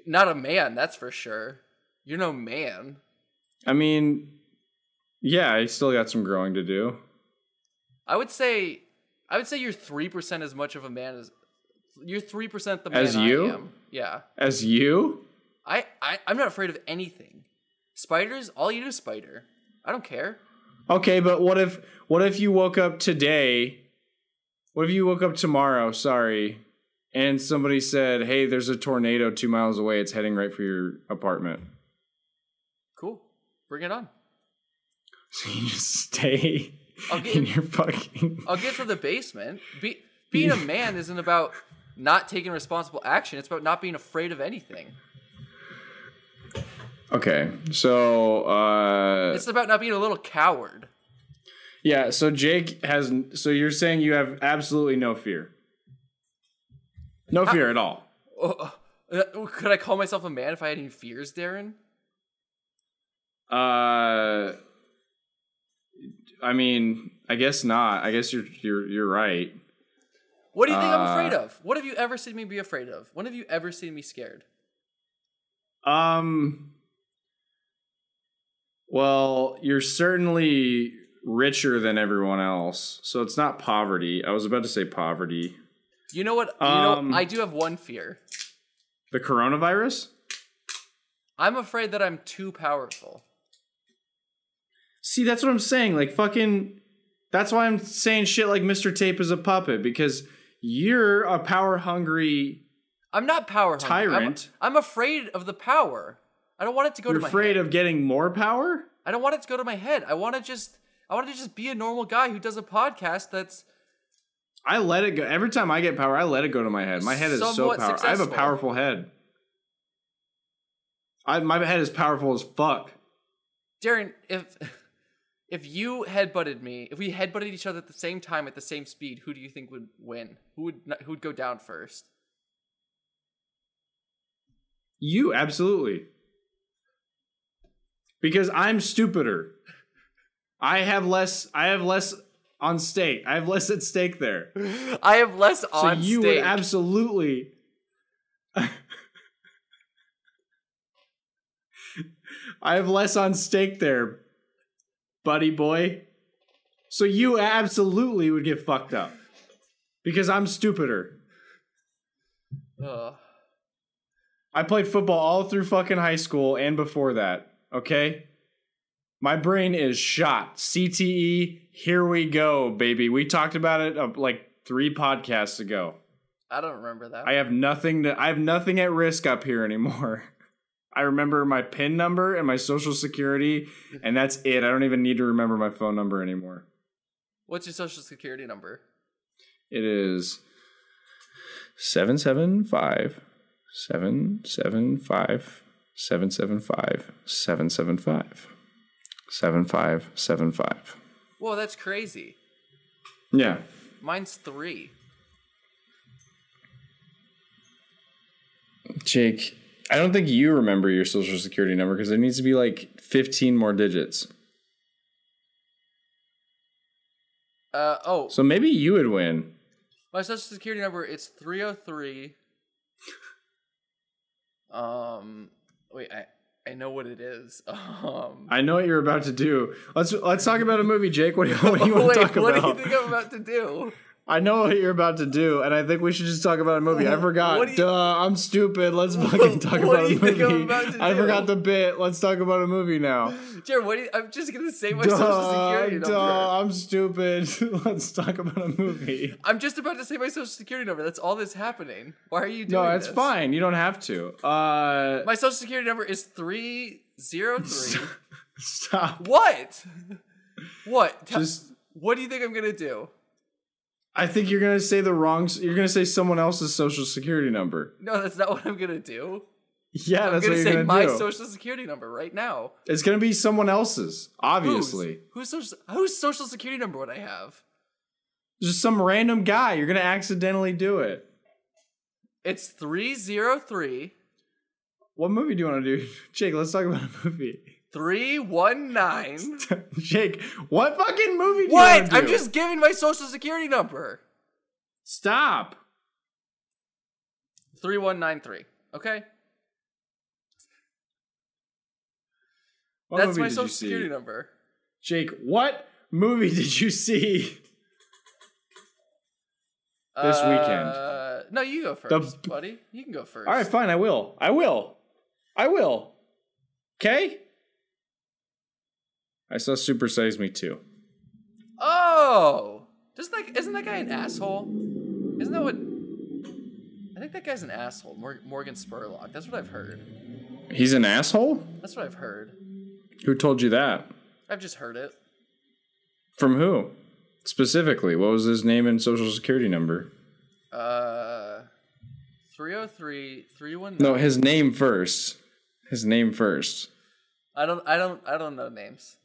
not a man, that's for sure. You're no man. I mean, yeah, I still got some growing to do. I would say I would say you're three percent as much of a man as you're three percent the man As I you? am. Yeah. As you, I, I I'm not afraid of anything. Spiders, all you do is spider. I don't care. okay, but what if what if you woke up today? What if you woke up tomorrow? Sorry, and somebody said, "Hey, there's a tornado two miles away. It's heading right for your apartment." Cool. Bring it on. So you just stay I'll get in in- your fucking. I'll get to the basement. Be, being a man isn't about not taking responsible action. It's about not being afraid of anything. Okay, so uh, It's about not being a little coward. yeah, so Jake has. So you're saying you have absolutely no fear, no fear at all. Oh, uh, could I call myself a man if I had any fears, Darren? Uh, I mean, I guess not. I guess you're you're you're right. What do you think I'm Uh, afraid of? What have you ever seen me be afraid of? When have you ever seen me scared? Um. Well, you're certainly richer than everyone else, so it's not poverty. I was about to say poverty. You know what? You Um, know, I do have one fear. The coronavirus. I'm afraid that I'm too powerful. See, that's what I'm saying. Like fucking That's why I'm saying shit like Mr. Tape is a puppet because you're a power hungry. I'm not power hungry. I'm- Tyrant. I'm, afraid of the power. I don't want it to go You're to my afraid head. of getting more power. I don't want it to go to my head. I want to just I want to just be a normal guy who does a podcast that's I let it go every time I get power. I let it go to my head. My head is so powerful. I have a powerful head. I, my head is powerful as fuck. Darren, if if you headbutted me, if we headbutted each other at the same time at the same speed, who do you think would win? Who would who would go down first? You absolutely. Because I'm stupider. I have less. I have less on stake. I have less at stake there. I have less on So you stake. would absolutely. I have less on stake there, buddy boy. So you absolutely would get fucked up because I'm stupider. Ugh. I played football all through fucking high school and before that. Okay, my brain is shot. CTE. Here we go, baby. We talked about it uh, like three podcasts ago. I don't remember that. I have nothing to I have nothing at risk up here anymore. I remember my PIN number and my social security, mm-hmm. and that's it. I don't even need to remember my phone number anymore. What's your social security number? It is 775 775 775 775 7575. Whoa, that's crazy. Yeah. Mine's three. Jake, I don't think you remember your social security number because it needs to be like 15 more digits. Uh oh, So maybe you would win. my social security number it's three oh three. Um, wait, I I know what it is. Um, I know what you're about to do. Let's let's talk about a movie, Jake. What do you, what do you want to talk about? what do you think I'm about to do? I know what you're about to do, and I think we should just talk about a movie. I forgot. You- Duh, I'm stupid. Let's fucking talk about a you think I'm movie. about I forgot the bit. Let's talk about a movie now. Jared, what do you, I'm just gonna say my social Duh, security number. duh, I'm stupid. Let's talk about a movie. I'm just about to say my social security number. That's all that's happening. Why are you doing No, it's this? fine. You don't have to. Uh, My social security number is three zero three. stop. what? What? Just. what do you think I'm gonna do? I think you're gonna say the wrong. You're gonna say someone else's social security number. No, that's not what I'm gonna do. Yeah, I'm that's gonna what say you're my gonna do. social security number right now. It's gonna be someone else's, obviously. Who's, whose social whose social security number would I have? Just some random guy. You're gonna accidentally do it. It's three zero three What movie do you want to do, Jake? Let's talk about a movie. Three one nine. Jake, what fucking movie? What? I'm just giving my social security number. stop. Three one nine three. Okay, What that's my social security number. Jake, what movie did you see? This weekend. Uh, no, you go first, The- buddy. You can go first. All right, fine. I will. I will. I will. Okay. I saw Super Size Me too. Oh, does isn't that guy an asshole? Isn't that what? I think that guy's an asshole. Morgan Spurlock. That's what I've heard. He's an asshole. That's what I've heard. Who told you that? I've just heard it. From who? Specifically, what was his name and social security number? Uh, 303 319. No, his name first. His name first. I don't. I don't. I don't know names.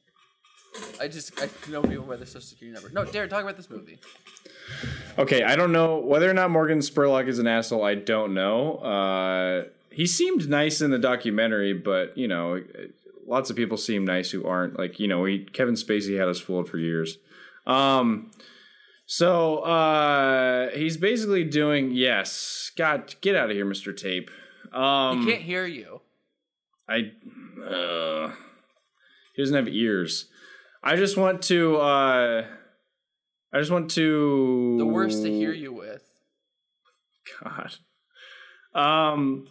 I just I know people by their social security number. No, Darren, talk about this movie. Okay, I don't know whether or not Morgan Spurlock is an asshole. I don't know. Uh, he seemed nice in the documentary, but you know, lots of people seem nice who aren't. Like you know, he, Kevin Spacey had us fooled for years. Um, so uh, he's basically doing yes. God, get out of here, Mister Tape. Um, He can't hear you. I uh, he doesn't have ears. I just want to uh I just want to The worst to hear you with. God. Um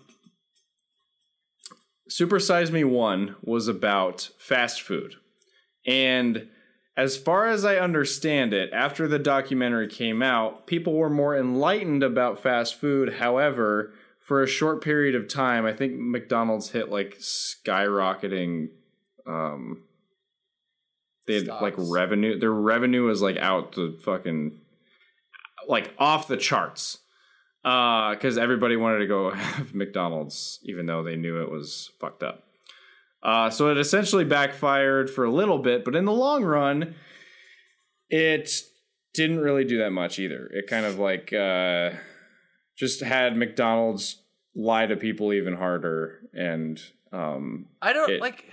Super Size Me 1 was about fast food. And as far as I understand it, after the documentary came out, people were more enlightened about fast food. However, for a short period of time, I think McDonald's hit like skyrocketing. Um, they had like revenue. Their revenue was like out the fucking like off the charts because everybody wanted to go have McDonald's, even though they knew it was fucked up. Uh, so it essentially backfired for a little bit, but in the long run, it didn't really do that much either. It kind of like uh, just had McDonald's lie to people even harder, and um, I don't It- like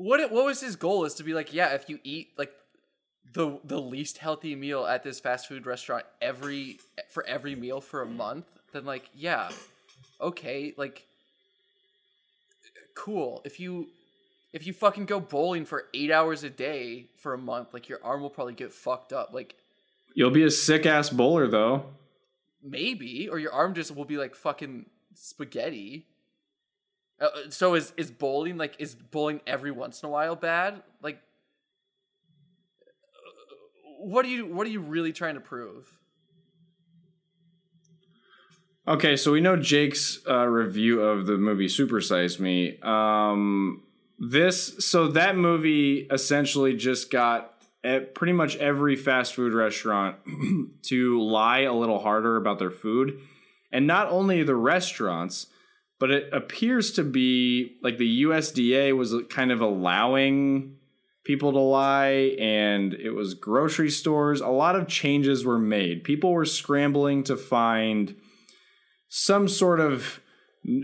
what it, what was his goal is to be like, yeah, if you eat like the the least healthy meal at this fast food restaurant every for every meal for a month, then like, yeah, okay, like cool. If you if you fucking go bowling for 8 hours a day for a month, like your arm will probably get fucked up. Like you'll be a sick ass bowler though. maybe or your arm just will be like fucking spaghetti uh, uh, so is is bowling like is bowling every once in a while bad like uh, what are you what are you really trying to prove Okay, so we know Jake's uh, review of the movie Super Size Me. Um, this, so that movie essentially just got at pretty much every fast food restaurant to lie a little harder about their food. And not only the restaurants, but it appears to be like the USDA was kind of allowing people to lie, and it was grocery stores. A lot of changes were made. People were scrambling to find some sort of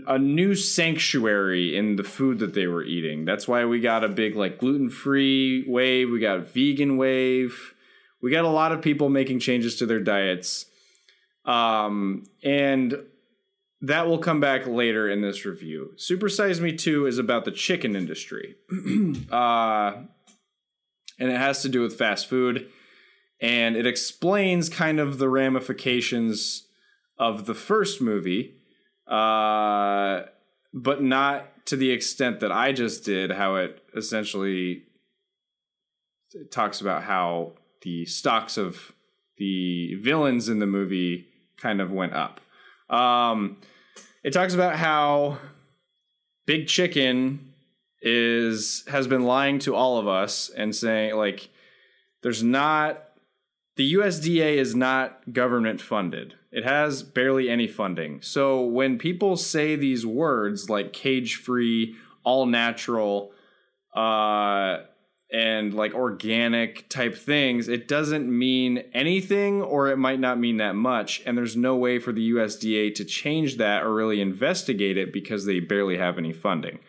a new sanctuary in the food that they were eating. That's why we got a big like gluten-free wave, we got vegan wave. We got a lot of people making changes to their diets. Um and that will come back later in this review. Super Size Me 2 is about the chicken industry. uh and it has to do with fast food and it explains kind of the ramifications of the first movie, uh, but not to the extent that I just did. How it essentially talks about how the stocks of the villains in the movie kind of went up. Um, it talks about how Big Chicken is has been lying to all of us and saying like there's not the USDA is not government funded. It has barely any funding. So when people say these words like cage free, all natural, uh, and like organic type things, it doesn't mean anything or it might not mean that much. And there's no way for the USDA to change that or really investigate it because they barely have any funding.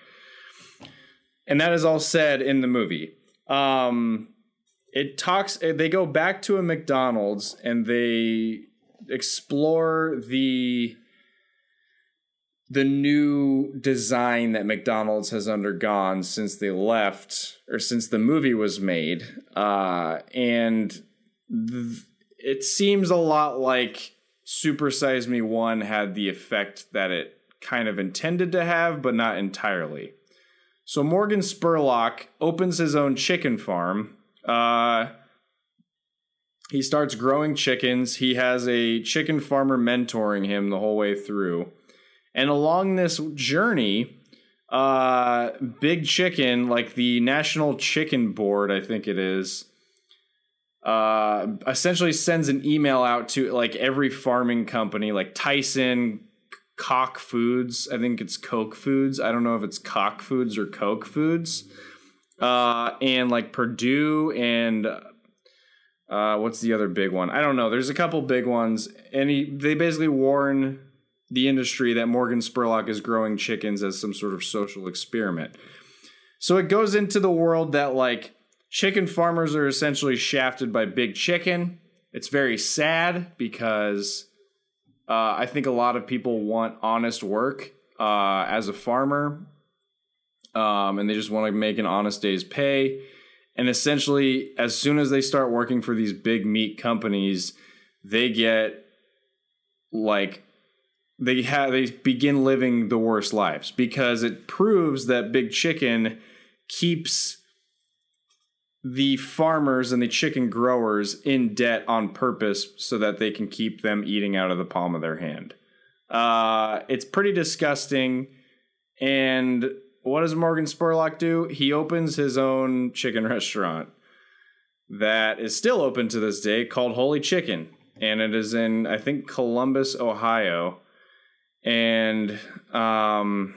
And that is all said in the movie. Um, it talks they go back to a McDonald's and they explore the the new design that McDonald's has undergone since they left or since the movie was made uh and th- it seems a lot like Super Size Me 1 had the effect that it kind of intended to have but not entirely. So Morgan Spurlock opens his own chicken farm uh, he starts growing chickens. He has a chicken farmer mentoring him the whole way through. And along this journey, uh, Big Chicken, like the National Chicken Board, I think it is, uh, essentially sends an email out to like every farming company, like Tyson, Cock Foods. I think it's Coke Foods. I don't know if it's Cock Foods or Coke Foods uh, and like Perdue and uh, what's the other big one? I don't know. There's a couple big ones, and he, they basically warn the industry that Morgan Spurlock is growing chickens as some sort of social experiment. So it goes into the world that like chicken farmers are essentially shafted by big chicken. It's very sad because uh, I think a lot of people want honest work uh, as a farmer um, and they just want to make an honest day's pay. And essentially, as soon as they start working for these big meat companies, they get like they have they begin living the worst lives because it proves that big chicken keeps the farmers and the chicken growers in debt on purpose so that they can keep them eating out of the palm of their hand. Uh, it's pretty disgusting. And what does Morgan Spurlock do? He opens his own chicken restaurant that is still open to this day called Holy Chicken. And it is in, I think, Columbus, Ohio. And um,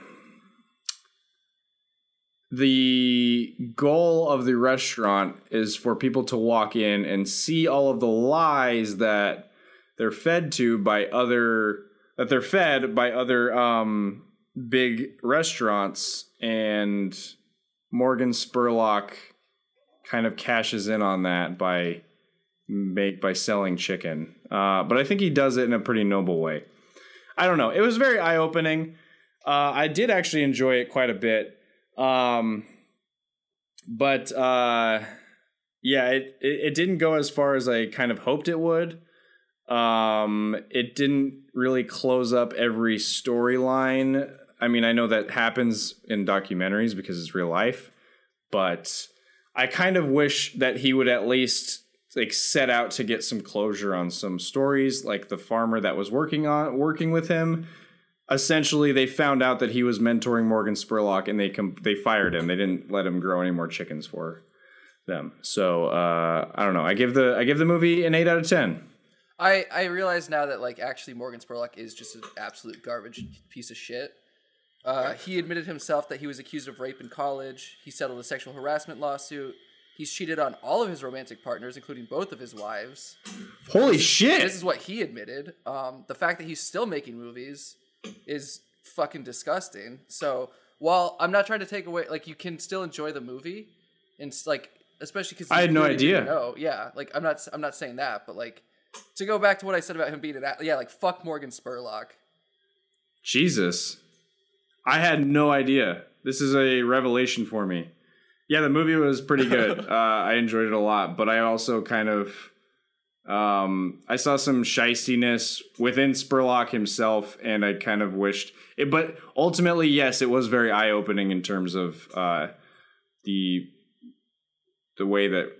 the goal of the restaurant is for people to walk in and see all of the lies that they're fed to by other that they're fed by other um, big restaurants and Morgan Spurlock kind of cashes in on that by make by selling chicken. Uh, but I think he does it in a pretty noble way. I don't know. It was very eye opening. Uh, I did actually enjoy it quite a bit. Um, but uh, yeah, it, it, it didn't go as far as I kind of hoped it would. Um, it didn't really close up every storyline. I mean, I know that happens in documentaries because it's real life, but I kind of wish that he would at least like set out to get some closure on some stories like the farmer that was working on working with him essentially they found out that he was mentoring Morgan Spurlock and they com- they fired him. They didn't let him grow any more chickens for them. So uh, I don't know. I give the I give the movie an eight out of ten. I I realize now that like actually Morgan Spurlock is just an absolute garbage piece of shit. Uh, he admitted himself that he was accused of rape in college. He settled a sexual harassment lawsuit. He's cheated on all of his romantic partners, including both of his wives. Holy shit. This shit! is what he admitted. Um, the fact that he's still making movies is fucking disgusting. So while I'm not trying to take away, like you can still enjoy the movie, and like especially because I had no idea. No, yeah, like I'm not I'm not saying that, but like to go back to what I said about him being an yeah, like fuck Morgan Spurlock. Jesus, I had no idea. This is a revelation for me. Yeah, the movie was pretty good. uh, I enjoyed it a lot, but I also kind of um, I saw some shistiness within Spurlock himself, and I kind of wished it. But ultimately, yes, it was very eye opening in terms of uh, the the way that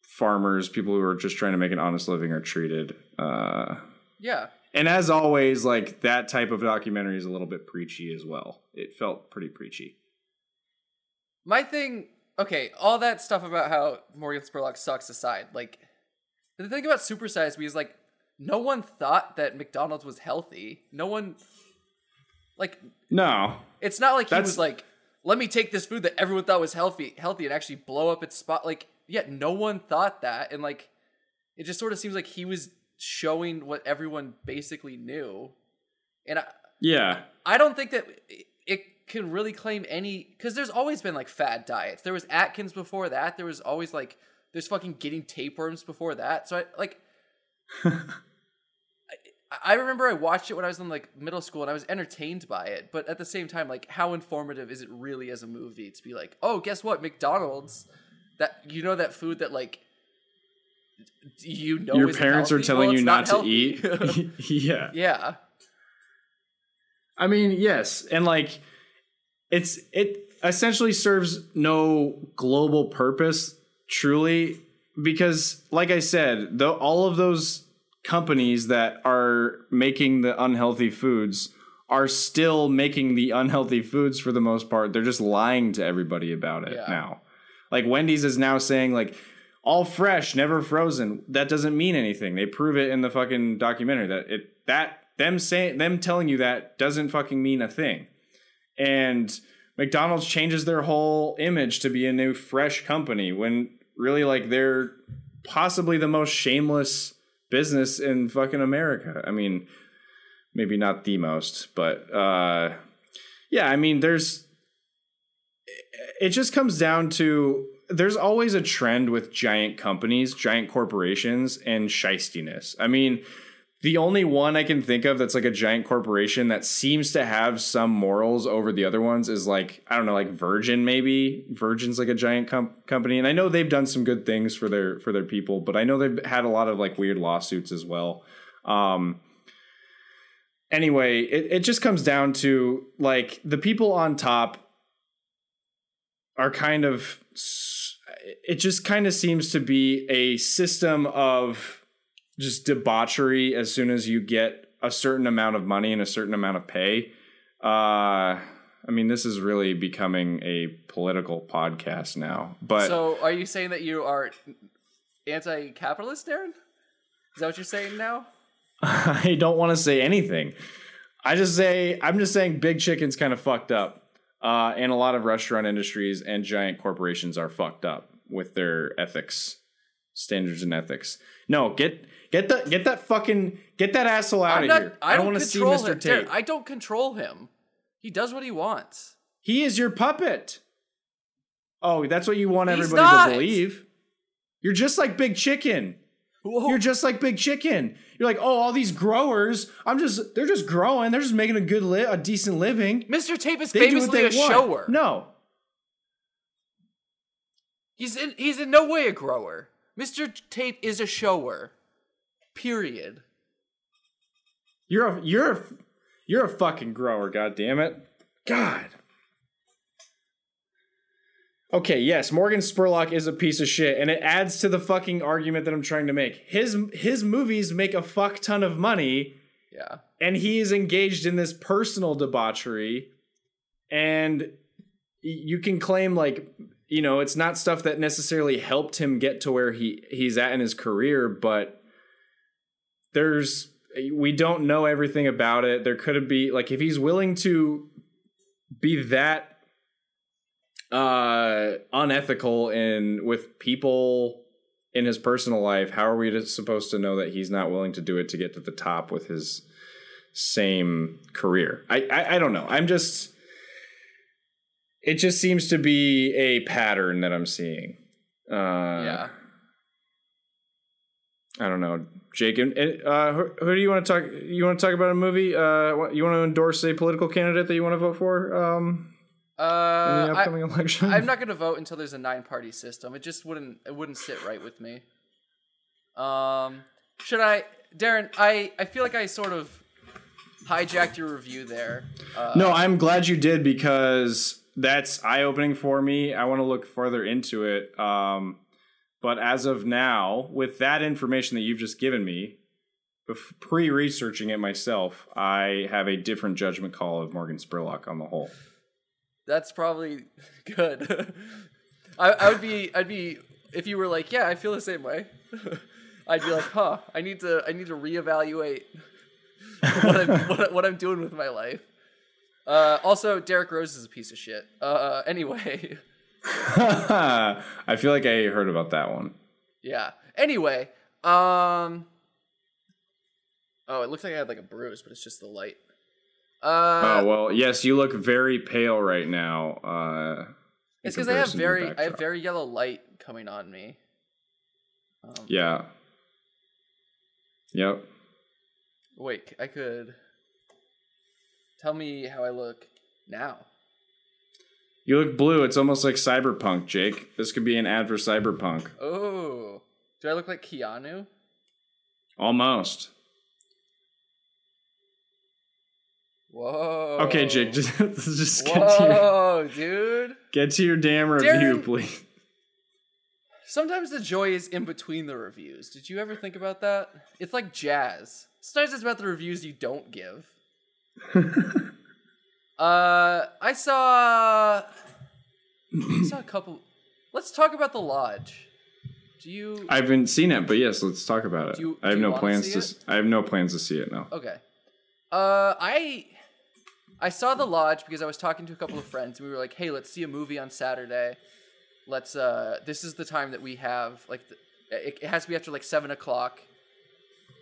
farmers, people who are just trying to make an honest living, are treated. Uh, Yeah, and as always, like that type of documentary is a little bit preachy as well. It felt pretty preachy. my thing. Okay, all that stuff about how Morgan Spurlock sucks aside, like the thing about Supersize Me is like no one thought that McDonald's was healthy. No one like No, It's not like he was like, let me take this food that everyone thought was healthy, healthy, and actually blow up its spot. Like, yet no one thought that, and like, it just sort of seems like he was showing what everyone basically knew, and I, yeah, I don't think that it- it can really claim any because there's always been like fad diets. There was Atkins before that. There was always like there's fucking getting tapeworms before that. So I like. I- I remember I watched it when I was in like middle school and I was entertained by it, but at the same time, like, how informative is it really as a movie to be like, oh, guess what, McDonald's, that you know that food that like you know your parents are telling Well, you it's not, to eat. yeah, yeah, I mean, yes, and like it's it essentially serves no global purpose truly because like I said, though all of those companies that are making the unhealthy foods are still making the unhealthy foods for the most part. They're just lying to everybody about it Yeah. now. Like Wendy's is now saying like all fresh, never frozen. That doesn't mean anything. They prove it in the fucking documentary that it that them saying them telling you that doesn't fucking mean a thing. And McDonald's changes their whole image to be a new fresh company when really like they're possibly the most shameless business in fucking America. I mean, maybe not the most, but uh yeah, I mean there's it just comes down to there's always a trend with giant companies, giant corporations, and shistiness. I mean, the only one I can think of that's like a giant corporation that seems to have some morals over the other ones is like I don't know, like Virgin maybe. Virgin's like a giant com- company, and I know they've done some good things for their for their people, but I know they've had a lot of like weird lawsuits as well. Um, anyway, it, it just comes down to like the people on top are kind of it just kind of seems to be a system of just debauchery as soon as you get a certain amount of money and a certain amount of pay. Uh, I mean, this is really becoming a political podcast now. But So, are you saying that you are anti-capitalist, Darren? Is that what you're saying now? I don't want to say anything. I just say I'm just saying big chicken's kind of fucked up, uh, and a lot of restaurant industries and giant corporations are fucked up with their ethics, standards and ethics. No, get get the get that fucking get that asshole out I'm of not. here. I don't, want to see Mr. him. Tate. Darren, I don't control him. He does what he wants. he is your puppet. Oh, that's what you want He's everybody not. to believe. You're just like Big Chicken. Whoa. You're just like Big Chicken. You're like, oh, all these growers. I'm just, they're just growing. They're just making a good, li- a decent living. Mr. Tape is They famously a want. shower. No, He's in, he's in no way a grower. Mr. Tape is a shower. Period. you're a, you're a, you're a fucking grower. God damn it. God. Okay, yes, Morgan Spurlock is a piece of shit, and it adds to the fucking argument that I'm trying to make. His his movies make a fuck ton of money, Yeah. and he is engaged in this personal debauchery and you can claim like you know it's not stuff that necessarily helped him get to where he he's at in his career but there's we don't know everything about it. There could be like if he's willing to be that uh unethical in with people in his personal life how are we supposed to know that he's not willing to do it to get to the top with his same career? I i, I don't know. I'm just it just seems to be a pattern that i'm seeing. Uh yeah. i don't know jake and and, uh who, who do you want to talk you want to talk about a movie uh you want to endorse a political candidate that you want to vote for um in Uh, the I, upcoming election I'm not gonna vote until there's a nine party system. It just wouldn't it wouldn't sit right with me. Um should I Darren, I, I feel like I sort of hijacked your review there. Uh, No, I'm glad you did because that's eye opening for me. I want to look further into it. Um, but as of now, with that information that you've just given me, pre researching it myself, I have a different judgment call of Morgan Spurlock on the whole. that's probably good. I, I would be I'd be if you were like, yeah, I feel the same way. I'd be like, huh, I need to I need to reevaluate what I'm what, what I'm doing with my life. Uh, also, Derek Rose is a piece of shit. Uh, anyway, I feel like I heard about that one. yeah. Anyway, um, oh, it looks like I had like a bruise, but it's just the light. Uh, oh well, yes, you look very pale right now. Uh, it's because I have comparison to the very I have very yellow light coming on me. Um, yeah. Yep. Wait, I could tell me how I look now. You look blue. It's almost like cyberpunk, Jake. This could be an ad for cyberpunk. Oh, do I look like Keanu? Almost. Whoa. Okay, Jake, just, just get, to your, Whoa, dude. get to your damn review, Darren- please. Sometimes the joy is in between the reviews. Did you ever think about that? It's like jazz. Sometimes it's about the reviews you don't give. uh, I saw. I saw a couple. Let's talk about the lodge. Do you? I haven't seen it, but yes, let's talk about it. Do you- I have no plans to. s- I have no plans to see it now. Okay. Uh, I I saw the lodge because I was talking to a couple of friends and we were like, "Hey, let's see a movie on Saturday. Let's uh, this is the time that we have. Like, the, it, it has to be after like seven o'clock."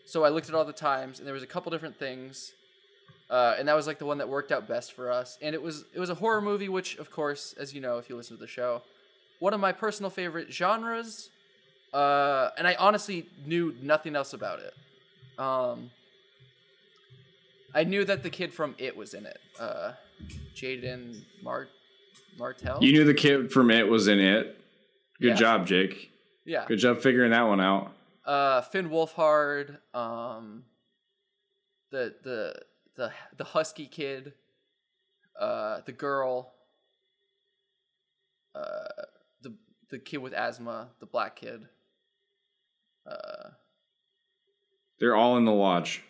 So I looked at all the times and there was a couple different things, uh, and that was like the one that worked out best for us. And it was it was a horror movie, which of course, as you know, if you listen to the show, one of my personal favorite genres. Uh, and I honestly knew nothing else about it. Um, I knew that the kid from It was in it. Uh, Jaeden Mar- Martell. You knew the kid from it was in it. Good Yeah. job, Jake. yeah. Good job figuring that one out. Uh, Finn Wolfhard. Um, the the the the husky kid. Uh, the girl. Uh, the the kid with asthma, the black kid. Uh, They're all in the lodge.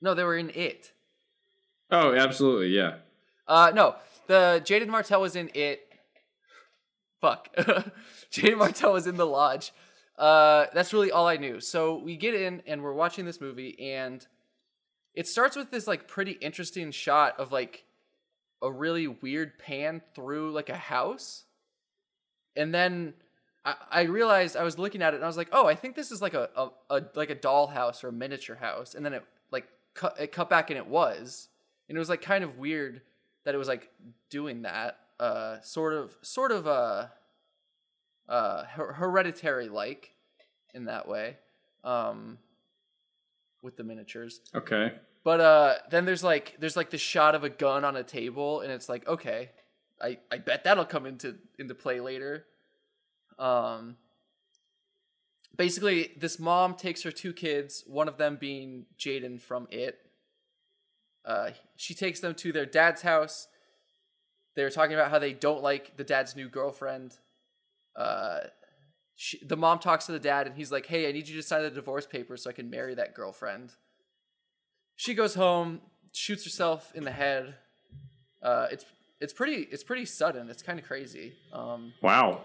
no, they were in it. Oh, absolutely, yeah. Uh, no, the Jaeden Martell was in it. Fuck, Jaeden Martell was in the lodge. Uh, that's really all I knew. So we get in and we're watching this movie, and it starts with this like pretty interesting shot of like a really weird pan through like a house, and then I, realized I was looking at it and I was like, oh, I think this is like a, a, a like a doll house or a miniature house, and then it like cut it cut back and it was, and it was like kind of weird that it was like doing that, uh, sort of sort of uh, uh, hereditary like in that way, um, with the miniatures. Okay. But uh, then there's like there's like the shot of a gun on a table, and it's like okay, I I bet that'll come into into play later. Um. Basically, this mom takes her two kids, one of them being Jaeden from It. Uh, she takes them to their dad's house. They're talking about how they don't like the dad's new girlfriend. Uh, she, the mom talks to the dad, and he's like, "Hey, I need you to sign the divorce papers so I can marry that girlfriend." she goes home, shoots herself in the head. Uh, it's it's pretty it's pretty sudden. It's kind of crazy. Um, Wow.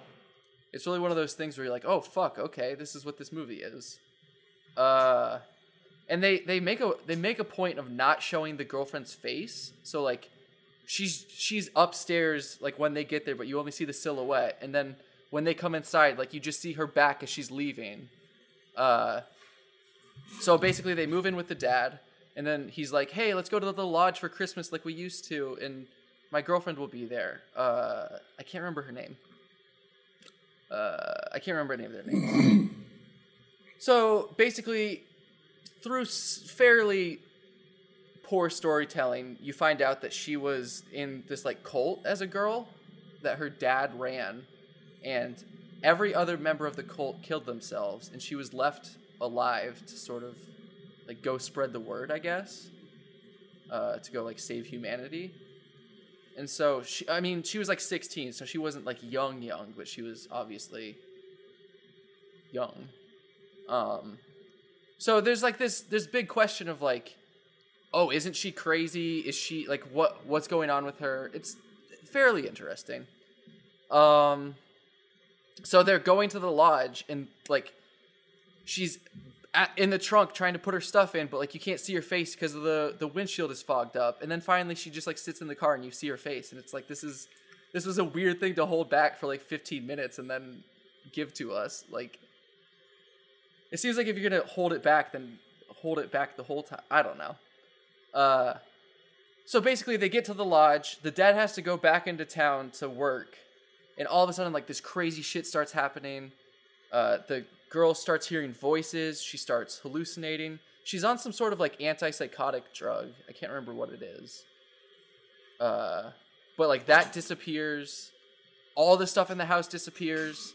it's really one of those things where you're like, oh fuck, okay, this is what this movie is. Uh, and they they make a they make a point of not showing the girlfriend's face. So like, she's she's upstairs like when they get there, but you only see the silhouette. And then when they come inside, like you just see her back as she's leaving. Uh, so basically, they move in with the dad, and then he's like, "Hey, let's go to the lodge for Christmas like we used to, and my girlfriend will be there." Uh, I can't remember her name. Uh, I can't remember any of their names. so basically, through s- fairly poor storytelling, you find out that she was in this like cult as a girl that her dad ran, and every other member of the cult killed themselves, and she was left alive to sort of like go spread the word, I guess, uh, to go like save humanity. And so she, I mean, she was like 16, so she wasn't like young, young, but she was obviously young. Um, so there's like this this big question of like, oh, isn't she crazy? Is she like what what's going on with her? It's fairly interesting. Um, so they're going to the lodge and like, she's at, in the trunk trying to put her stuff in, but like you can't see her face because the the windshield is fogged up. And then finally she just like sits in the car and you see her face, and it's like this is this was a weird thing to hold back for like 15 minutes and then give to us. Like it seems like if you're gonna hold it back, then hold it back the whole time. I don't know. Uh, so basically, they get to the lodge. The dad has to go back into town to work, and all of a sudden, like this crazy shit starts happening. Uh, the girl starts hearing voices. She starts hallucinating. She's on some sort of like antipsychotic drug. I can't remember what it is. Uh, but like that disappears. All the stuff in the house disappears.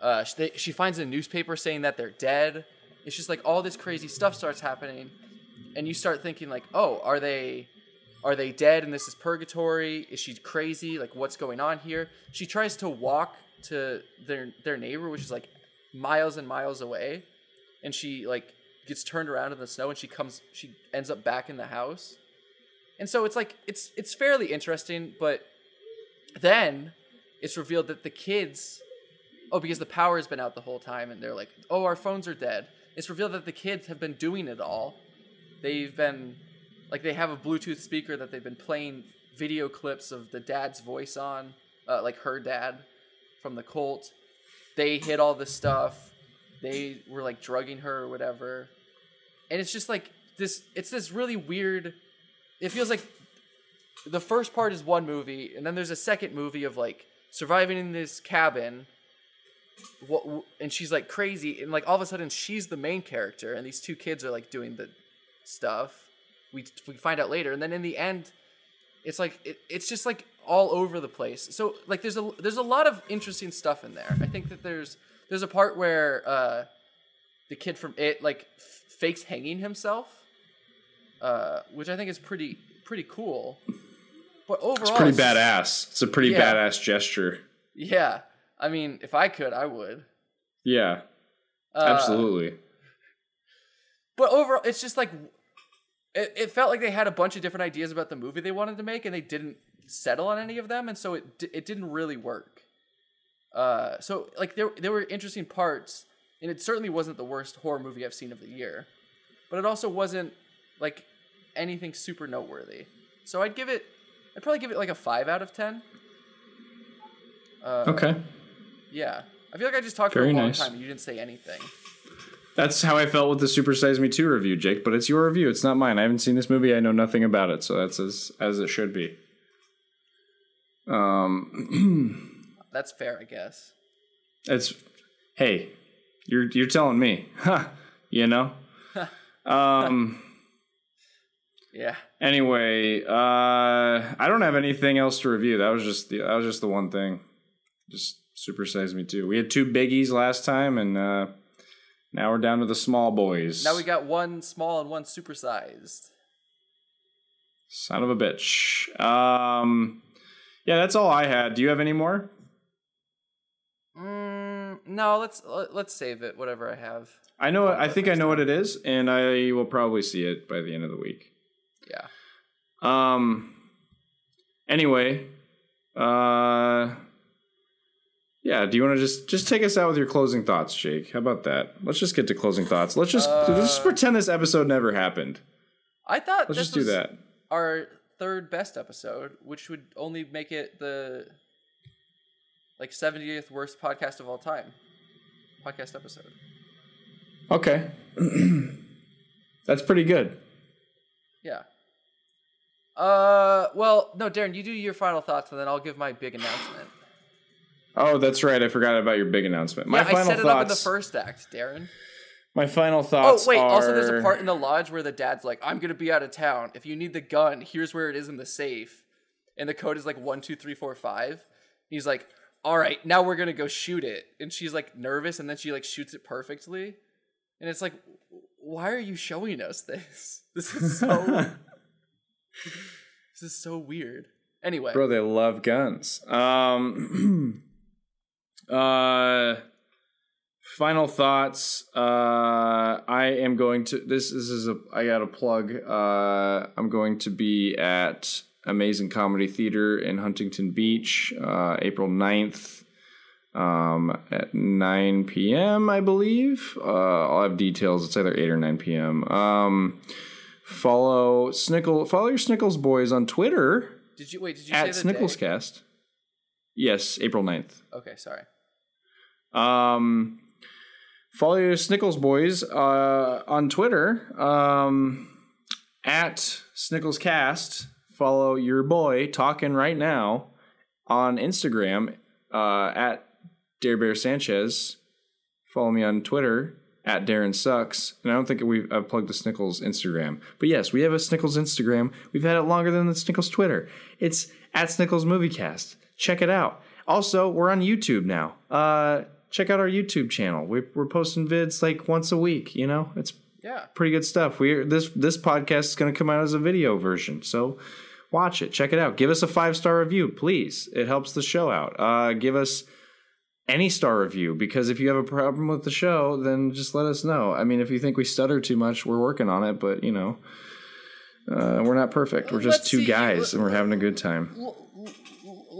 Uh, she, they, she finds a newspaper saying that they're dead. It's just like all this crazy stuff starts happening, and you start thinking like, oh, are they, are they dead and this is purgatory? Is she crazy? Like, what's going on here? She tries to walk to their their neighbor, which is like miles and miles away, and she like gets turned around in the snow, and she comes, she ends up back in the house, and so it's like it's it's fairly interesting, but then it's revealed that the kids oh, because the power has been out the whole time, and they're like, oh, our phones are dead. It's revealed that the kids have been doing it all. They've been, like, they have a Bluetooth speaker that they've been playing video clips of the dad's voice on, uh, like her dad from the cult. They hid all this stuff. They were like drugging her or whatever. And it's just like this, it's this really weird, it feels like the first part is one movie, and then there's a second movie of like surviving in this cabin what and she's like crazy and like all of a sudden she's the main character and these two kids are like doing the stuff we we find out later and then in the end it's like it, it's just like all over the place so like there's a there's a lot of interesting stuff in there i think that there's there's a part where uh the kid from it like f- fakes hanging himself uh which i think is pretty pretty cool but overall It's pretty badass. It's a pretty Yeah. badass gesture. Yeah. I mean, if I could, I would. Yeah, Uh, absolutely. But overall, it's just like it, it felt like they had a bunch of different ideas about the movie they wanted to make, and they didn't settle on any of them, and so it it didn't really work. Uh, so like there there were interesting parts, and it certainly wasn't the worst horror movie I've seen of the year, but it also wasn't like anything super noteworthy. So I'd give it, I'd probably give it like a five out of ten. Uh, okay, Yeah, I feel like I just talked Very for a long nice. time and you didn't say anything. That's how I felt with the Super Size Me Two review, Jake. But it's your review; it's not mine. I haven't seen this movie. I know nothing about it, so that's as as it should be. Um, That's fair, I guess. it's hey, you're you're telling me, huh? You know. um. Yeah. Anyway, uh, I don't have anything else to review. That was just the that was just the one thing. Just Super Size Me Two. We had two biggies last time, and uh, now we're down to the small boys. Now we got one small and one supersized. Son of a bitch. Um, yeah, that's all I had. Do you have any more? Mm, no, let's let- let's save it. Whatever I have. I know. I think I know what it is, and I will probably see it by the end of the week. Yeah. Um. Anyway, uh, yeah. Do you want to just just take us out with your closing thoughts, Jake? How about that? Let's just get to closing thoughts. Let's just let's just Uh, pretend this episode never happened. I thought Let's this just do that. our third best episode, which would only make it the like 70th worst podcast of all time. Podcast episode. Okay, that's pretty good. Yeah. Uh, well, no, Darren, you do your final thoughts, and then I'll give my big announcement. Oh, that's right. I forgot about your big announcement. My yeah, final I set it thoughts. up in the first act, Darren. My final thoughts. Oh thoughts. wait, also there's a part in the lodge where the dad's like, "I'm gonna be out of town. If you need the gun, here's where it is in the safe." And the code is like one two three four five. He's like, "All right, now we're gonna go shoot it." And she's like nervous, and then she like shoots it perfectly. And it's like, why are you showing us this? This is so. this is so weird. Anyway, Bro, they love guns. Um, uh, final thoughts. Uh, I am going to. This, this is a. I got a plug. Uh, I'm going to be at Amazing Comedy Theater in Huntington Beach, uh, April 9th. Um, at 9 p.m., I believe. Uh, I'll have details. It's either 8 or 9 p.m. Um, follow Snickle. Follow your Snickles boys on Twitter did you wait? Did you at say the day? Snicklescast. Yes, April 9th. Okay, sorry. Um, follow your Snickles boys uh, on Twitter um, at Snicklescast. Follow your boy talking right now on Instagram uh, at Dare Bear Sanchez. Follow me on Twitter at Darren Sucks. And I don't think we've I've plugged the Snickles Instagram. But yes, we have a Snickles Instagram. We've had it longer than the Snickles Twitter. It's at Snickles Moviecast. Check it out. Also, we're on YouTube now. Uh, check out our YouTube channel. We, we're posting vids like once a week. You know, it's Yeah. pretty good stuff. We this this podcast is going to come out as a video version, so watch it, check it out. Give us a five star review, please. It helps the show out. Uh, give us any star review because if you have a problem with the show, then just let us know. I mean, if you think we stutter too much, we're working on it, but you know. Uh, we're not perfect. We're just Let's two see. guys, and we're having a good time.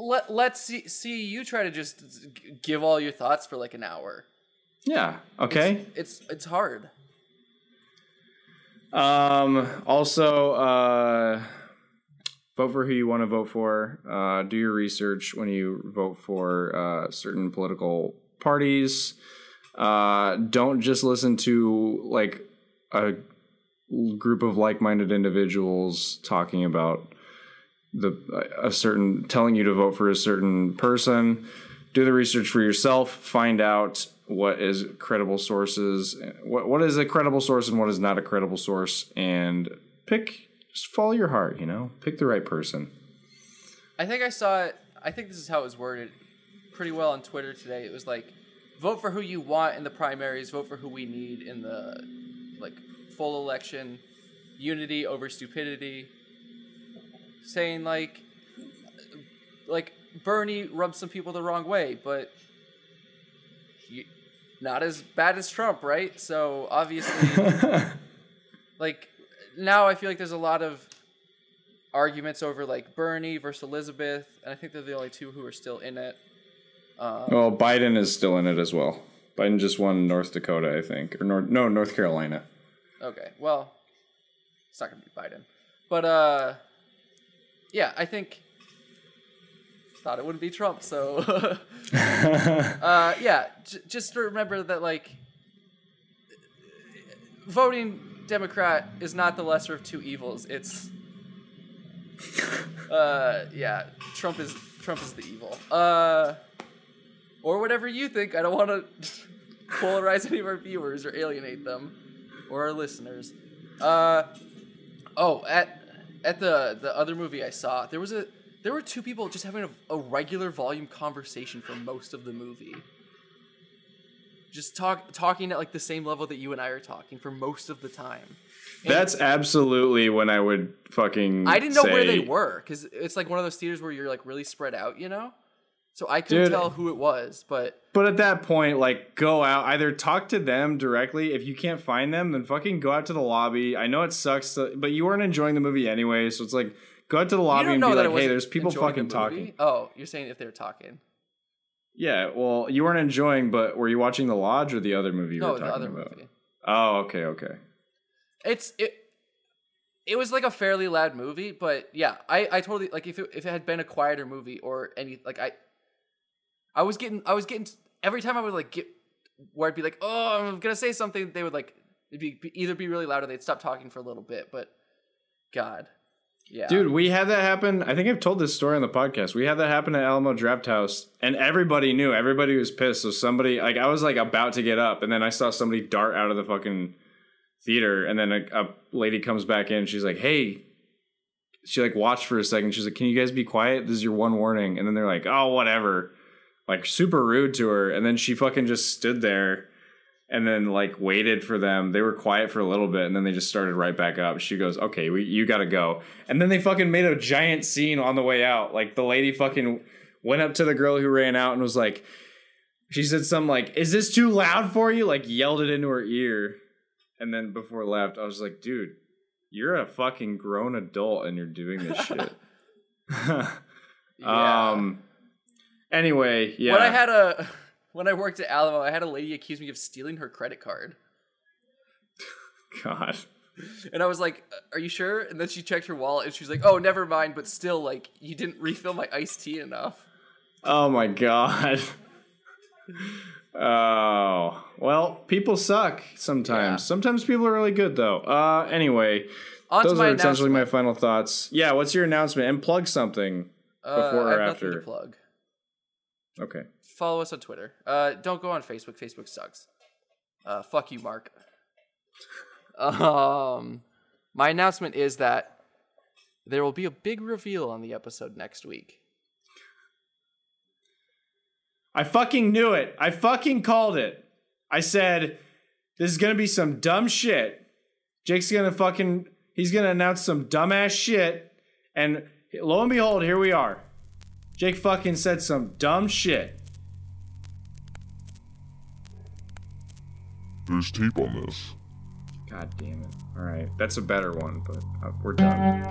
Let Let's see see you try to just give all your thoughts for like an hour. Yeah. Okay. It's it's hard. Um, also, uh, vote for who you want to vote for. Uh, do your research when you vote for uh, certain political parties. Uh, don't just listen to like a group of like-minded individuals talking about the a certain telling you to vote for a certain person. Do the research for yourself. Find out what is credible sources, what what is a credible source and what is not a credible source, and pick. Just follow your heart. You know, pick the right person. I think I saw it. I think this is how it was worded pretty well on Twitter today. It was like, vote for who you want in the primaries. Vote for who we need in the like full election. Unity over stupidity. Saying like, like Bernie rubbed some people the wrong way, but you, not as bad as Trump, right? So obviously, like now I feel like there's a lot of arguments over like Bernie versus Elizabeth, and I think they're the only two who are still in it. Um, well, Biden is still in it as well. Biden just won North Dakota, I think, or North, no, North Carolina. Okay, well, it's not gonna be Biden, but uh, yeah, I think thought it wouldn't be Trump, so uh, yeah, j- just remember that like voting Democrat is not the lesser of two evils. It's uh, yeah, Trump is Trump is the evil. Uh, or whatever you think. I don't want to polarize any of our viewers or alienate them or our listeners. Uh, oh, at at the the other movie I saw, there was a there were two people just having a, a regular volume conversation for most of the movie. Just talk talking at like the same level that you and I are talking for most of the time. And That's absolutely when I would fucking. I didn't know where they were because it's like one of those theaters where you're like really spread out, you know. So I couldn't Dude. tell who it was, but But at that point, like, go out. Either talk to them directly. If you can't find them, then fucking go out to the lobby. I know it sucks, to, but you weren't enjoying the movie anyway, so it's like go out to the lobby and be like, "Hey, there's people enjoying the fucking talking." Oh, you're saying if they're talking? Yeah, well, you weren't enjoying, but were you watching the lodge or the other movie? You No, were the other about? movie. Oh, okay, okay. It's it. It was like a fairly loud movie, but yeah, I I totally like if it, if it had been a quieter movie or any like I. I was getting I was getting every time I would like get where I'd be like oh I'm gonna say something they would like it'd be either be really loud or they'd stop talking for a little bit but God yeah Dude, we had that happen. I think I've told this story on the podcast. We had that happen at Alamo Drafthouse, and everybody knew. Everybody was pissed. So somebody, like, I was like about to get up, and then I saw somebody dart out of the fucking theater, and then a, a lady comes back in. She's like, "Hey." She like watched for a second. She's like, "Can you guys be quiet? This is your one warning." And then they're like, "Oh, whatever." Like super rude to her, and then she fucking just stood there and then like waited for them. They were quiet for a little bit, and then they just started right back up. She goes, "Okay, we, you got to go." And then they fucking made a giant scene on the way out. Like the lady fucking went up to the girl who ran out and was like, she said something like, "Is this too loud for you?" Like yelled it into her ear, and then before left, I was like, "Dude, you're a fucking grown adult and you're doing this shit." yeah. Um. Anyway, yeah. when I had a when I worked at Alamo I had a lady accuse me of stealing her credit card God. and I was like are you sure and then she checked her wallet and she was like oh never mind but still like you didn't refill my iced tea enough Oh my god. Oh well, people suck sometimes. Yeah. Sometimes people are really good though. Uh, anyway, On those are essentially my final thoughts. Yeah, what's your announcement? And plug something Uh, before or after. to plug Okay. follow us on Twitter. Uh, don't go on Facebook. Facebook sucks. Uh, fuck you, Mark. um, my announcement is that there will be a big reveal on the episode next week. I fucking knew it. I fucking called it. I said this is gonna be some dumb shit. Jake's gonna fucking he's gonna announce some dumbass shit, and lo and behold, here we are. Jake fucking said some dumb shit. There's tape on this. God damn it. All right, that's a better one, but uh, we're done.